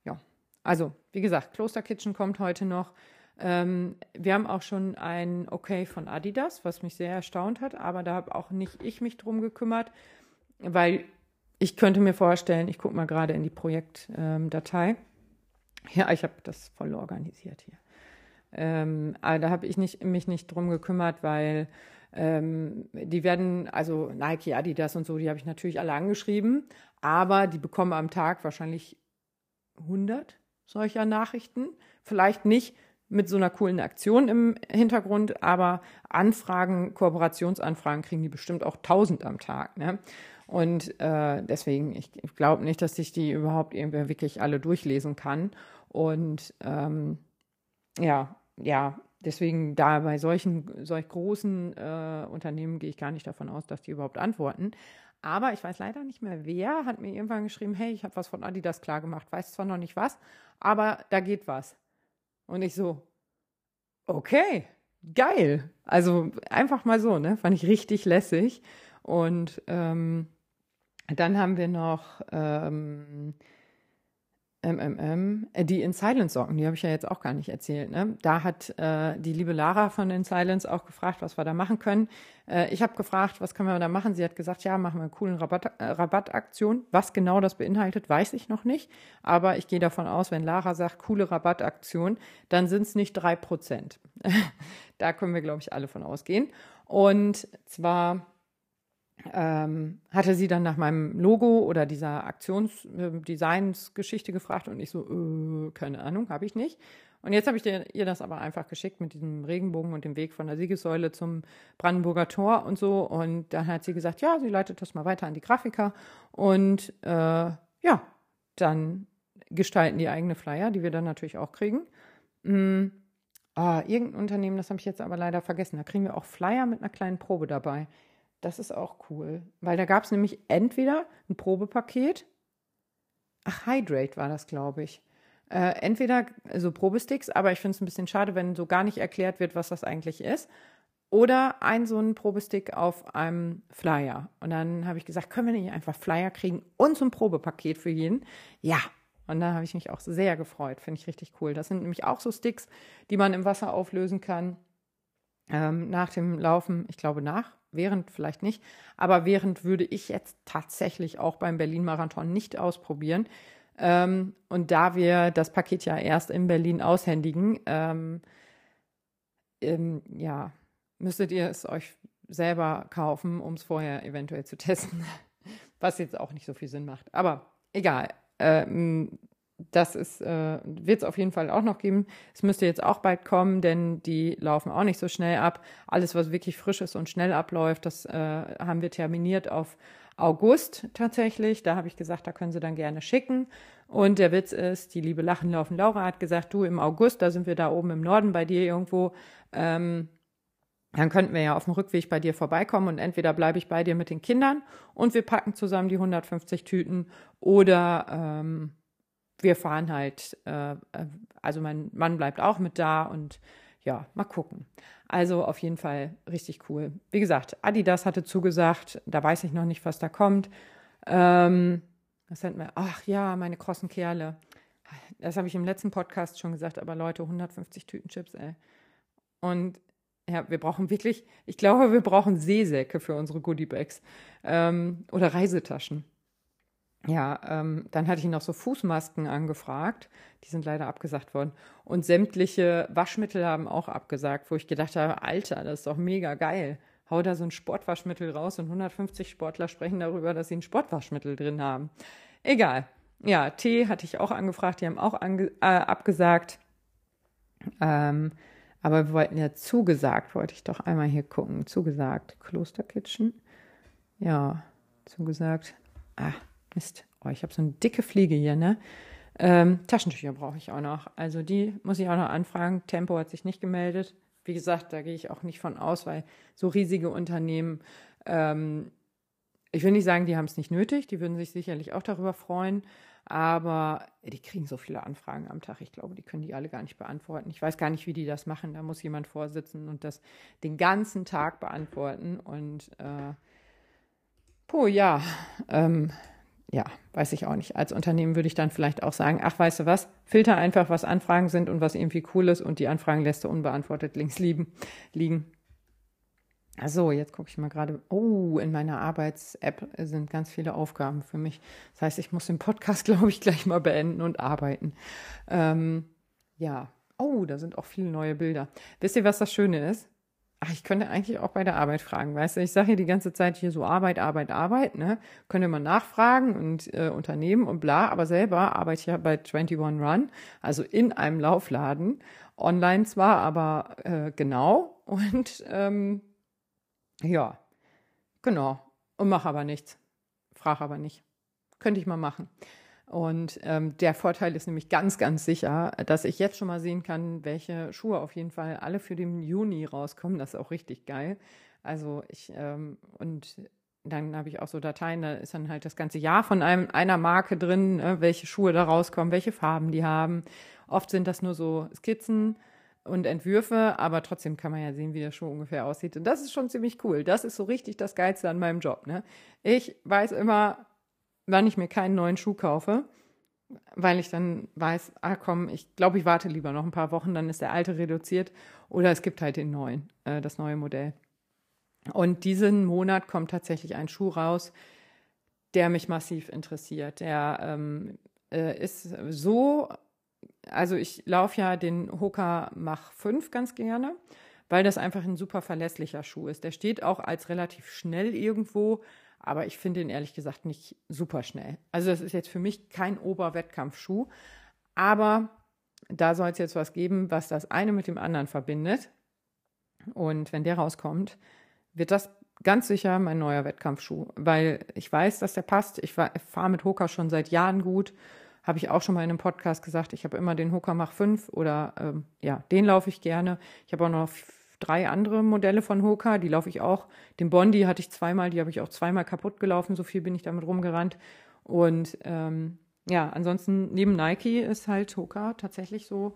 Ja, also wie gesagt, Kloster Kitchen kommt heute noch. Ähm, wir haben auch schon ein Okay von Adidas, was mich sehr erstaunt hat, aber da habe auch nicht ich mich drum gekümmert, weil ich könnte mir vorstellen, ich gucke mal gerade in die Projektdatei. Ähm, ja, ich habe das voll organisiert hier. Ähm, aber da habe ich nicht, mich nicht drum gekümmert, weil ähm, die werden, also Nike, Adidas und so, die habe ich natürlich alle angeschrieben, aber die bekommen am Tag wahrscheinlich 100 solcher Nachrichten. Vielleicht nicht mit so einer coolen Aktion im Hintergrund, aber Anfragen, Kooperationsanfragen kriegen die bestimmt auch 1000 am Tag. Ne? Und äh, deswegen, ich, ich glaube nicht, dass sich die überhaupt irgendwer wirklich alle durchlesen kann. Und ähm, ja, ja, deswegen da bei solchen, solch großen äh, Unternehmen gehe ich gar nicht davon aus, dass die überhaupt antworten. Aber ich weiß leider nicht mehr wer, hat mir irgendwann geschrieben, hey, ich habe was von Adidas klar gemacht, weiß zwar noch nicht was, aber da geht was. Und ich so, okay, geil. Also einfach mal so, ne? Fand ich richtig lässig. Und ähm, dann haben wir noch ähm, MMM, die In Silence Socken, die habe ich ja jetzt auch gar nicht erzählt. Ne? Da hat äh, die liebe Lara von In Silence auch gefragt, was wir da machen können. Äh, ich habe gefragt, was können wir da machen? Sie hat gesagt, ja, machen wir eine coole Rabatt, äh, Rabattaktion. Was genau das beinhaltet, weiß ich noch nicht. Aber ich gehe davon aus, wenn Lara sagt, coole Rabattaktion, dann sind es nicht drei Prozent. da können wir, glaube ich, alle von ausgehen. Und zwar ähm, hatte sie dann nach meinem Logo oder dieser Aktionsdesignsgeschichte äh, gefragt und ich so, äh, keine Ahnung, habe ich nicht. Und jetzt habe ich ihr das aber einfach geschickt mit diesem Regenbogen und dem Weg von der Siegessäule zum Brandenburger Tor und so. Und dann hat sie gesagt, ja, sie leitet das mal weiter an die Grafiker. Und äh, ja, dann gestalten die eigene Flyer, die wir dann natürlich auch kriegen. Mm, ah, irgendein Unternehmen, das habe ich jetzt aber leider vergessen. Da kriegen wir auch Flyer mit einer kleinen Probe dabei. Das ist auch cool, weil da gab es nämlich entweder ein Probepaket, ach, Hydrate war das, glaube ich. Äh, entweder so Probesticks, aber ich finde es ein bisschen schade, wenn so gar nicht erklärt wird, was das eigentlich ist. Oder ein so ein Probestick auf einem Flyer. Und dann habe ich gesagt, können wir nicht einfach Flyer kriegen und so ein Probepaket für jeden? Ja. Und da habe ich mich auch sehr gefreut. Finde ich richtig cool. Das sind nämlich auch so Sticks, die man im Wasser auflösen kann. Ähm, nach dem Laufen, ich glaube nach, während vielleicht nicht, aber während würde ich jetzt tatsächlich auch beim Berlin-Marathon nicht ausprobieren. Ähm, und da wir das Paket ja erst in Berlin aushändigen, ähm, ähm, ja, müsstet ihr es euch selber kaufen, um es vorher eventuell zu testen. Was jetzt auch nicht so viel Sinn macht. Aber egal. Das ist, äh, wird es auf jeden Fall auch noch geben. Es müsste jetzt auch bald kommen, denn die laufen auch nicht so schnell ab. Alles, was wirklich frisch ist und schnell abläuft, das äh, haben wir terminiert auf August tatsächlich. Da habe ich gesagt, da können Sie dann gerne schicken. Und der Witz ist, die liebe Lachen laufen Laura hat gesagt, du im August, da sind wir da oben im Norden bei dir irgendwo. Ähm, dann könnten wir ja auf dem Rückweg bei dir vorbeikommen und entweder bleibe ich bei dir mit den Kindern und wir packen zusammen die 150 Tüten oder ähm, wir fahren halt, äh, äh, also mein Mann bleibt auch mit da und ja, mal gucken. Also auf jeden Fall richtig cool. Wie gesagt, Adidas hatte zugesagt, da weiß ich noch nicht, was da kommt. Ähm, was hatten wir? Ach ja, meine krossen Kerle. Das habe ich im letzten Podcast schon gesagt, aber Leute, 150 Tüten Chips, ey. Und ja, wir brauchen wirklich, ich glaube, wir brauchen Seesäcke für unsere Goodiebags ähm, oder Reisetaschen. Ja, ähm, dann hatte ich noch so Fußmasken angefragt. Die sind leider abgesagt worden. Und sämtliche Waschmittel haben auch abgesagt, wo ich gedacht habe, Alter, das ist doch mega geil. Hau da so ein Sportwaschmittel raus und 150 Sportler sprechen darüber, dass sie ein Sportwaschmittel drin haben. Egal. Ja, Tee hatte ich auch angefragt, die haben auch ange äh, abgesagt. Ähm, aber wir wollten ja zugesagt, wollte ich doch einmal hier gucken. Zugesagt. Klosterkitchen. Ja, zugesagt. Ah, Mist. Oh, ich habe so eine dicke Fliege hier, ne? Ähm, Taschentücher brauche ich auch noch. Also die muss ich auch noch anfragen. Tempo hat sich nicht gemeldet. Wie gesagt, da gehe ich auch nicht von aus, weil so riesige Unternehmen, ähm, ich will nicht sagen, die haben es nicht nötig, die würden sich sicherlich auch darüber freuen, aber die kriegen so viele Anfragen am Tag. Ich glaube, die können die alle gar nicht beantworten. Ich weiß gar nicht, wie die das machen. Da muss jemand vorsitzen und das den ganzen Tag beantworten. Und äh, puh, ja, ähm, ja, weiß ich auch nicht. Als Unternehmen würde ich dann vielleicht auch sagen, ach, weißt du was, filter einfach, was Anfragen sind und was irgendwie cool ist und die Anfragen lässt du unbeantwortet links liegen. liegen. Also, jetzt gucke ich mal gerade. Oh, in meiner Arbeits-App sind ganz viele Aufgaben für mich. Das heißt, ich muss den Podcast, glaube ich, gleich mal beenden und arbeiten. Ähm, ja. Oh, da sind auch viele neue Bilder. Wisst ihr, was das Schöne ist? Ach, ich könnte eigentlich auch bei der Arbeit fragen, weißt du, ich sage hier die ganze Zeit hier so Arbeit, Arbeit, Arbeit, ne? Könnte man nachfragen und äh, Unternehmen und bla, aber selber arbeite ich ja bei 21 Run, also in einem Laufladen, online zwar, aber äh, genau. Und ähm, ja, genau. Und mache aber nichts, frage aber nicht, könnte ich mal machen. Und ähm, der Vorteil ist nämlich ganz, ganz sicher, dass ich jetzt schon mal sehen kann, welche Schuhe auf jeden Fall alle für den Juni rauskommen. Das ist auch richtig geil. Also ich, ähm, und dann habe ich auch so Dateien, da ist dann halt das ganze Jahr von einem, einer Marke drin, ne, welche Schuhe da rauskommen, welche Farben die haben. Oft sind das nur so Skizzen und Entwürfe, aber trotzdem kann man ja sehen, wie der Schuh ungefähr aussieht. Und das ist schon ziemlich cool. Das ist so richtig das Geilste an meinem Job. Ne? Ich weiß immer, wann ich mir keinen neuen Schuh kaufe, weil ich dann weiß, ah komm, ich glaube, ich warte lieber noch ein paar Wochen, dann ist der alte reduziert oder es gibt halt den neuen, äh, das neue Modell. Und diesen Monat kommt tatsächlich ein Schuh raus, der mich massiv interessiert. Der ähm, äh, ist so, also ich laufe ja den Hoka Mach 5 ganz gerne, weil das einfach ein super verlässlicher Schuh ist. Der steht auch als relativ schnell irgendwo, aber ich finde ihn ehrlich gesagt nicht super schnell. Also das ist jetzt für mich kein Oberwettkampfschuh, aber da soll es jetzt was geben, was das eine mit dem anderen verbindet. Und wenn der rauskommt, wird das ganz sicher mein neuer Wettkampfschuh, weil ich weiß, dass der passt. Ich fahre mit Hoka schon seit Jahren gut. Habe ich auch schon mal in einem Podcast gesagt. Ich habe immer den Hoka Mach 5 oder ähm, ja, den laufe ich gerne. Ich habe auch noch drei andere Modelle von Hoka, die laufe ich auch. Den Bondi hatte ich zweimal, die habe ich auch zweimal kaputt gelaufen, so viel bin ich damit rumgerannt. Und ähm, ja, ansonsten neben Nike ist halt Hoka tatsächlich so,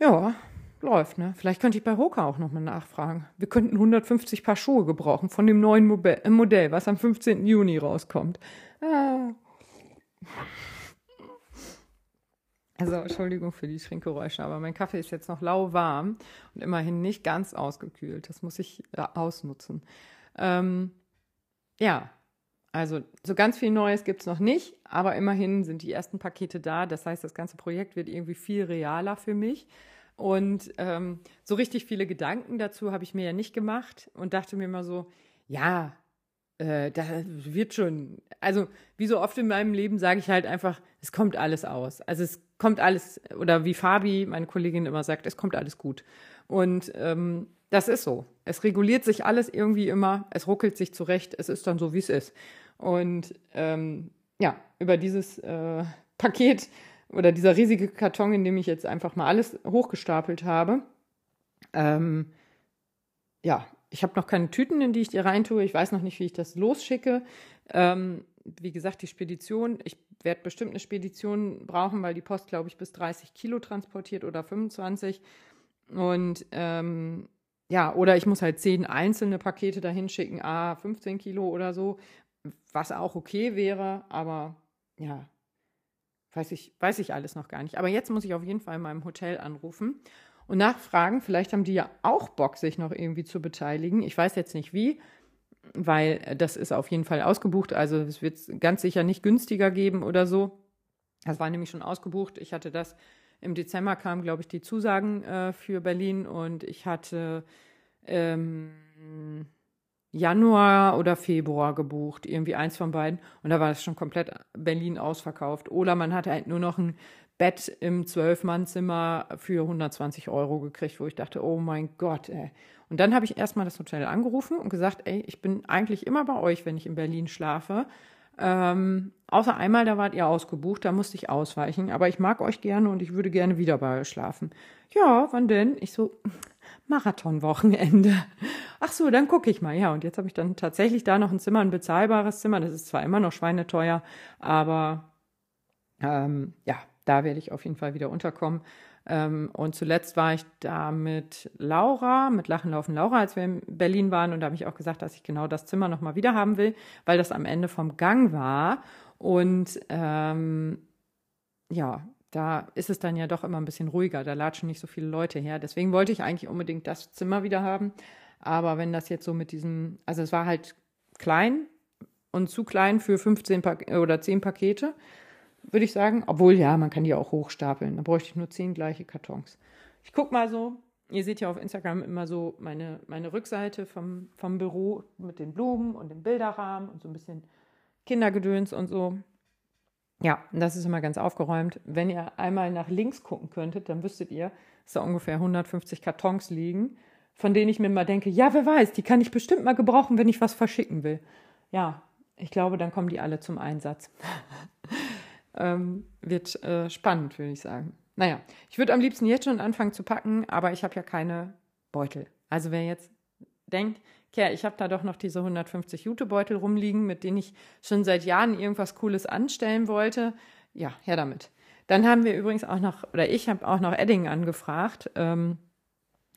ja, läuft, ne? Vielleicht könnte ich bei Hoka auch nochmal nachfragen. Wir könnten 150 Paar Schuhe gebrauchen von dem neuen Modell, was am 15. Juni rauskommt. Ah. Also Entschuldigung für die Trinkgeräusche, aber mein Kaffee ist jetzt noch lauwarm und immerhin nicht ganz ausgekühlt. Das muss ich ausnutzen. Ähm, ja, also so ganz viel Neues gibt es noch nicht, aber immerhin sind die ersten Pakete da. Das heißt, das ganze Projekt wird irgendwie viel realer für mich. Und ähm, so richtig viele Gedanken dazu habe ich mir ja nicht gemacht und dachte mir immer so, ja, äh, das wird schon. Also, wie so oft in meinem Leben sage ich halt einfach, es kommt alles aus. Also es kommt alles, oder wie Fabi, meine Kollegin immer sagt, es kommt alles gut. Und ähm, das ist so. Es reguliert sich alles irgendwie immer, es ruckelt sich zurecht, es ist dann so, wie es ist. Und ähm, ja, über dieses äh, Paket oder dieser riesige Karton, in dem ich jetzt einfach mal alles hochgestapelt habe, ähm, ja, ich habe noch keine Tüten, in die ich die reintue. Ich weiß noch nicht, wie ich das losschicke. Ähm, wie gesagt, die Spedition, ich werde bestimmt eine Spedition brauchen, weil die Post, glaube ich, bis 30 Kilo transportiert oder 25. Und ähm, ja, oder ich muss halt zehn einzelne Pakete dahin schicken, ah, 15 Kilo oder so, was auch okay wäre, aber ja, weiß ich, weiß ich alles noch gar nicht. Aber jetzt muss ich auf jeden Fall in meinem Hotel anrufen und nachfragen. Vielleicht haben die ja auch Bock, sich noch irgendwie zu beteiligen. Ich weiß jetzt nicht wie, weil das ist auf jeden Fall ausgebucht. Also es wird ganz sicher nicht günstiger geben oder so. Das war nämlich schon ausgebucht. Ich hatte das im Dezember kamen, glaube ich, die Zusagen äh, für Berlin und ich hatte ähm, Januar oder Februar gebucht, irgendwie eins von beiden. Und da war es schon komplett Berlin ausverkauft. Oder man hatte halt nur noch ein Bett im Zwölfmannzimmer für 120 Euro gekriegt, wo ich dachte, oh mein Gott, ey. Und dann habe ich erstmal das Hotel angerufen und gesagt, ey, ich bin eigentlich immer bei euch, wenn ich in Berlin schlafe. Ähm, außer einmal, da wart ihr ausgebucht, da musste ich ausweichen. Aber ich mag euch gerne und ich würde gerne wieder bei euch schlafen. Ja, wann denn? Ich so, Marathonwochenende. Ach so, dann gucke ich mal. Ja, und jetzt habe ich dann tatsächlich da noch ein Zimmer, ein bezahlbares Zimmer. Das ist zwar immer noch schweineteuer, aber ähm, ja, da werde ich auf jeden Fall wieder unterkommen. Ähm, und zuletzt war ich da mit Laura, mit Lachen laufen Laura, als wir in Berlin waren. Und da habe ich auch gesagt, dass ich genau das Zimmer nochmal wieder haben will, weil das am Ende vom Gang war. Und ähm, ja, da ist es dann ja doch immer ein bisschen ruhiger. Da latschen nicht so viele Leute her. Deswegen wollte ich eigentlich unbedingt das Zimmer wieder haben. Aber wenn das jetzt so mit diesem, also es war halt klein und zu klein für 15 Pak oder 10 Pakete würde ich sagen. Obwohl, ja, man kann die auch hochstapeln. Da bräuchte ich nur zehn gleiche Kartons. Ich gucke mal so. Ihr seht ja auf Instagram immer so meine, meine Rückseite vom, vom Büro mit den Blumen und dem Bilderrahmen und so ein bisschen Kindergedöns und so. Ja, das ist immer ganz aufgeräumt. Wenn ihr einmal nach links gucken könntet, dann wüsstet ihr, dass da ungefähr 150 Kartons liegen, von denen ich mir mal denke, ja, wer weiß, die kann ich bestimmt mal gebrauchen, wenn ich was verschicken will. Ja, ich glaube, dann kommen die alle zum Einsatz. ähm, wird äh, spannend, würde ich sagen. Naja, ich würde am liebsten jetzt schon anfangen zu packen, aber ich habe ja keine Beutel. Also wer jetzt denkt, ja, ich habe da doch noch diese 150 Jutebeutel rumliegen, mit denen ich schon seit Jahren irgendwas Cooles anstellen wollte, ja, her damit. Dann haben wir übrigens auch noch, oder ich habe auch noch Edding angefragt. Ähm,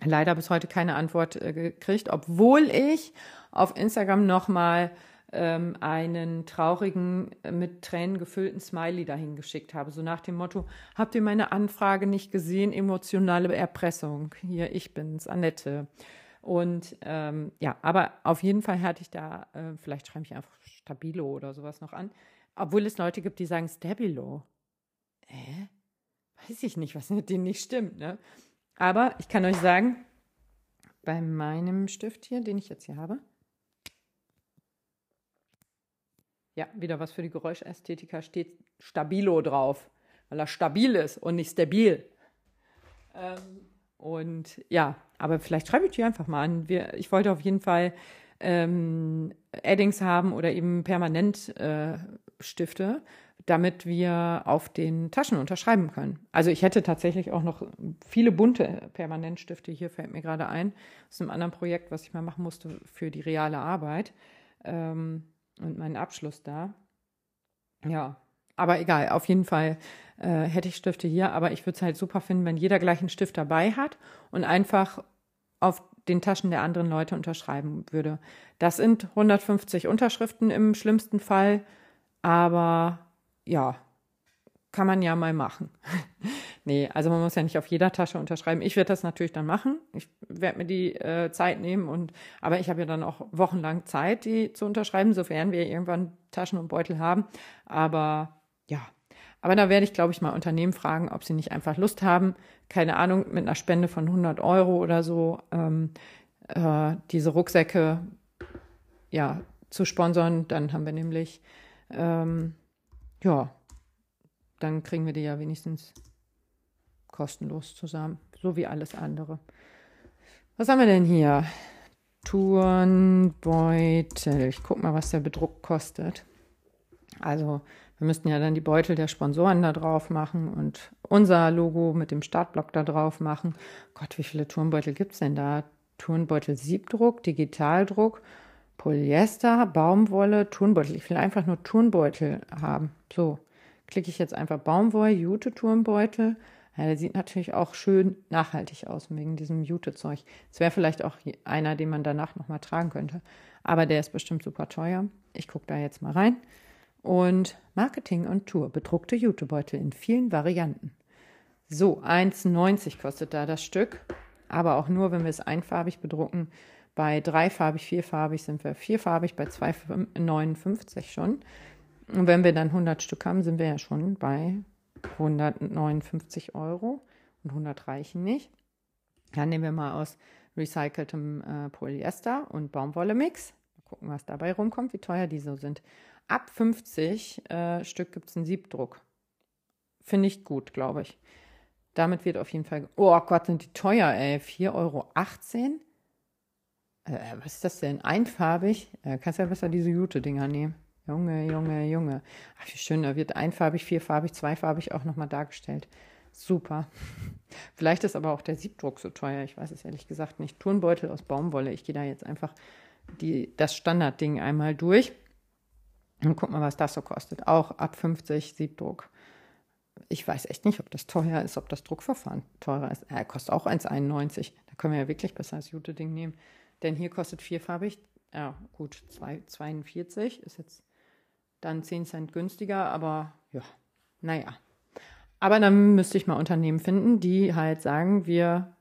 leider bis heute keine Antwort äh, gekriegt, obwohl ich auf Instagram nochmal ähm, einen traurigen, äh, mit Tränen gefüllten Smiley dahin geschickt habe. So nach dem Motto, habt ihr meine Anfrage nicht gesehen? Emotionale Erpressung. Hier, ich bin's, Annette. Und ähm, ja, aber auf jeden Fall hatte ich da, äh, vielleicht schreibe ich einfach Stabilo oder sowas noch an. Obwohl es Leute gibt, die sagen Stabilo. Hä? Weiß ich nicht, was mit denen nicht stimmt, ne? Aber ich kann euch sagen, bei meinem Stift hier, den ich jetzt hier habe, Ja, wieder was für die Geräuschästhetiker steht Stabilo drauf, weil er stabil ist und nicht stabil. Ähm, und ja, aber vielleicht schreibe ich die einfach mal an. Wir, ich wollte auf jeden Fall ähm, Addings haben oder eben permanent äh, Stifte, damit wir auf den Taschen unterschreiben können. Also ich hätte tatsächlich auch noch viele bunte Permanentstifte. Hier fällt mir gerade ein, aus einem anderen Projekt, was ich mal machen musste für die reale Arbeit. Ähm, und meinen Abschluss da. Ja, aber egal, auf jeden Fall äh, hätte ich Stifte hier, aber ich würde es halt super finden, wenn jeder gleich einen Stift dabei hat und einfach auf den Taschen der anderen Leute unterschreiben würde. Das sind 150 Unterschriften im schlimmsten Fall, aber ja, kann man ja mal machen. nee, also man muss ja nicht auf jeder Tasche unterschreiben. Ich werde das natürlich dann machen. Ich werde mir die äh, Zeit nehmen und aber ich habe ja dann auch wochenlang Zeit, die zu unterschreiben, sofern wir irgendwann Taschen und Beutel haben. Aber ja, Aber da werde ich, glaube ich, mal Unternehmen fragen, ob sie nicht einfach Lust haben, keine Ahnung, mit einer Spende von 100 Euro oder so, ähm, äh, diese Rucksäcke ja, zu sponsern. Dann haben wir nämlich, ähm, ja, dann kriegen wir die ja wenigstens kostenlos zusammen, so wie alles andere. Was haben wir denn hier? Turnbeutel. Ich gucke mal, was der Bedruck kostet. Also wir müssten ja dann die Beutel der Sponsoren da drauf machen und unser Logo mit dem Startblock da drauf machen. Gott, wie viele Turnbeutel gibt es denn da? Turnbeutel Siebdruck, Digitaldruck, Polyester, Baumwolle, Turnbeutel. Ich will einfach nur Turnbeutel haben. So, klicke ich jetzt einfach Baumwolle, Jute Turnbeutel. Ja, der sieht natürlich auch schön nachhaltig aus wegen diesem Jute-Zeug. Es wäre vielleicht auch einer, den man danach nochmal tragen könnte. Aber der ist bestimmt super teuer. Ich gucke da jetzt mal rein. Und Marketing und Tour, bedruckte Jutebeutel in vielen Varianten. So, 1,90 kostet da das Stück. Aber auch nur, wenn wir es einfarbig bedrucken. Bei dreifarbig, vierfarbig sind wir vierfarbig, bei 2,59 schon. Und wenn wir dann 100 Stück haben, sind wir ja schon bei 159 Euro und 100 reichen nicht. Dann nehmen wir mal aus recyceltem äh, Polyester und Baumwolle-Mix. Mal gucken, was dabei rumkommt, wie teuer die so sind. Ab 50 äh, Stück gibt es einen Siebdruck. Finde ich gut, glaube ich. Damit wird auf jeden Fall. Oh Gott, sind die teuer, ey. 4,18 Euro. Äh, was ist das denn? Einfarbig? Äh, kannst ja besser diese Jute-Dinger nehmen. Junge, Junge, Junge. Ach, wie schön, da wird einfarbig, vierfarbig, zweifarbig auch nochmal dargestellt. Super. Vielleicht ist aber auch der Siebdruck so teuer. Ich weiß es ehrlich gesagt nicht. Turnbeutel aus Baumwolle. Ich gehe da jetzt einfach die, das Standardding einmal durch und guck mal, was das so kostet. Auch ab 50 Siebdruck. Ich weiß echt nicht, ob das teuer ist, ob das Druckverfahren teurer ist. Er kostet auch 1,91. Da können wir ja wirklich besser als Jute-Ding nehmen. Denn hier kostet vierfarbig, ja gut, 2,42 ist jetzt dann 10 Cent günstiger, aber ja, naja. Aber dann müsste ich mal Unternehmen finden, die halt sagen, wir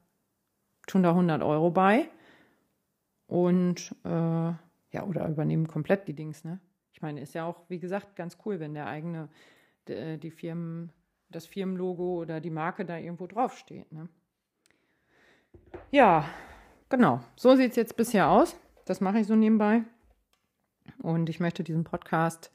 tun da 100 Euro bei und äh, ja, oder übernehmen komplett die Dings, ne? Ich meine, ist ja auch, wie gesagt, ganz cool, wenn der eigene, die, die Firmen, das Firmenlogo oder die Marke da irgendwo draufsteht, ne? Ja, genau. So sieht es jetzt bisher aus. Das mache ich so nebenbei. Und ich möchte diesen Podcast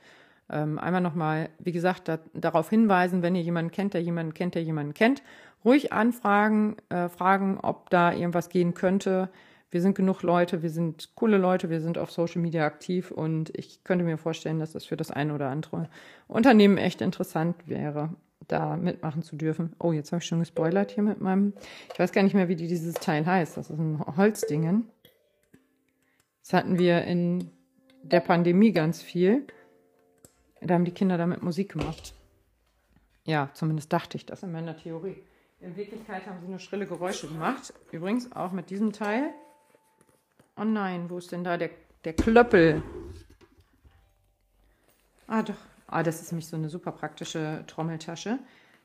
ähm, einmal nochmal, wie gesagt, da, darauf hinweisen, wenn ihr jemanden kennt, der jemanden kennt, der jemanden kennt, ruhig anfragen, äh, fragen, ob da irgendwas gehen könnte. Wir sind genug Leute, wir sind coole Leute, wir sind auf Social Media aktiv und ich könnte mir vorstellen, dass das für das eine oder andere Unternehmen echt interessant wäre, da mitmachen zu dürfen. Oh, jetzt habe ich schon gespoilert hier mit meinem. Ich weiß gar nicht mehr, wie dieses Teil heißt. Das ist ein Holzdingen. Das hatten wir in der Pandemie ganz viel. Da haben die Kinder damit Musik gemacht. Ja, zumindest dachte ich das in meiner Theorie. In Wirklichkeit haben sie nur schrille Geräusche gemacht. Übrigens auch mit diesem Teil. Oh nein, wo ist denn da der, der Klöppel? Ah, doch. Ah, das ist nämlich so eine super praktische Trommeltasche.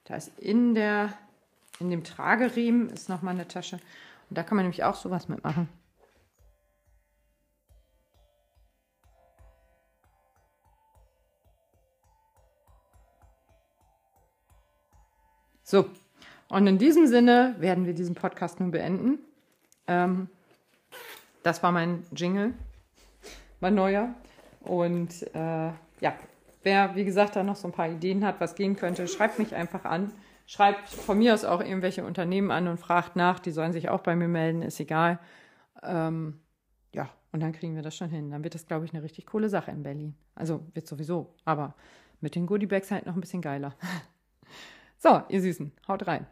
Da ist in der, in dem Trageriemen ist nochmal eine Tasche. Und da kann man nämlich auch sowas mitmachen. So, und in diesem Sinne werden wir diesen Podcast nun beenden. Ähm, das war mein Jingle, mein neuer. Und äh, ja, wer, wie gesagt, da noch so ein paar Ideen hat, was gehen könnte, schreibt mich einfach an. Schreibt von mir aus auch irgendwelche Unternehmen an und fragt nach. Die sollen sich auch bei mir melden, ist egal. Ähm, ja, und dann kriegen wir das schon hin. Dann wird das, glaube ich, eine richtig coole Sache in Berlin. Also wird sowieso, aber mit den Goodiebags halt noch ein bisschen geiler. So, ihr Süßen, haut rein.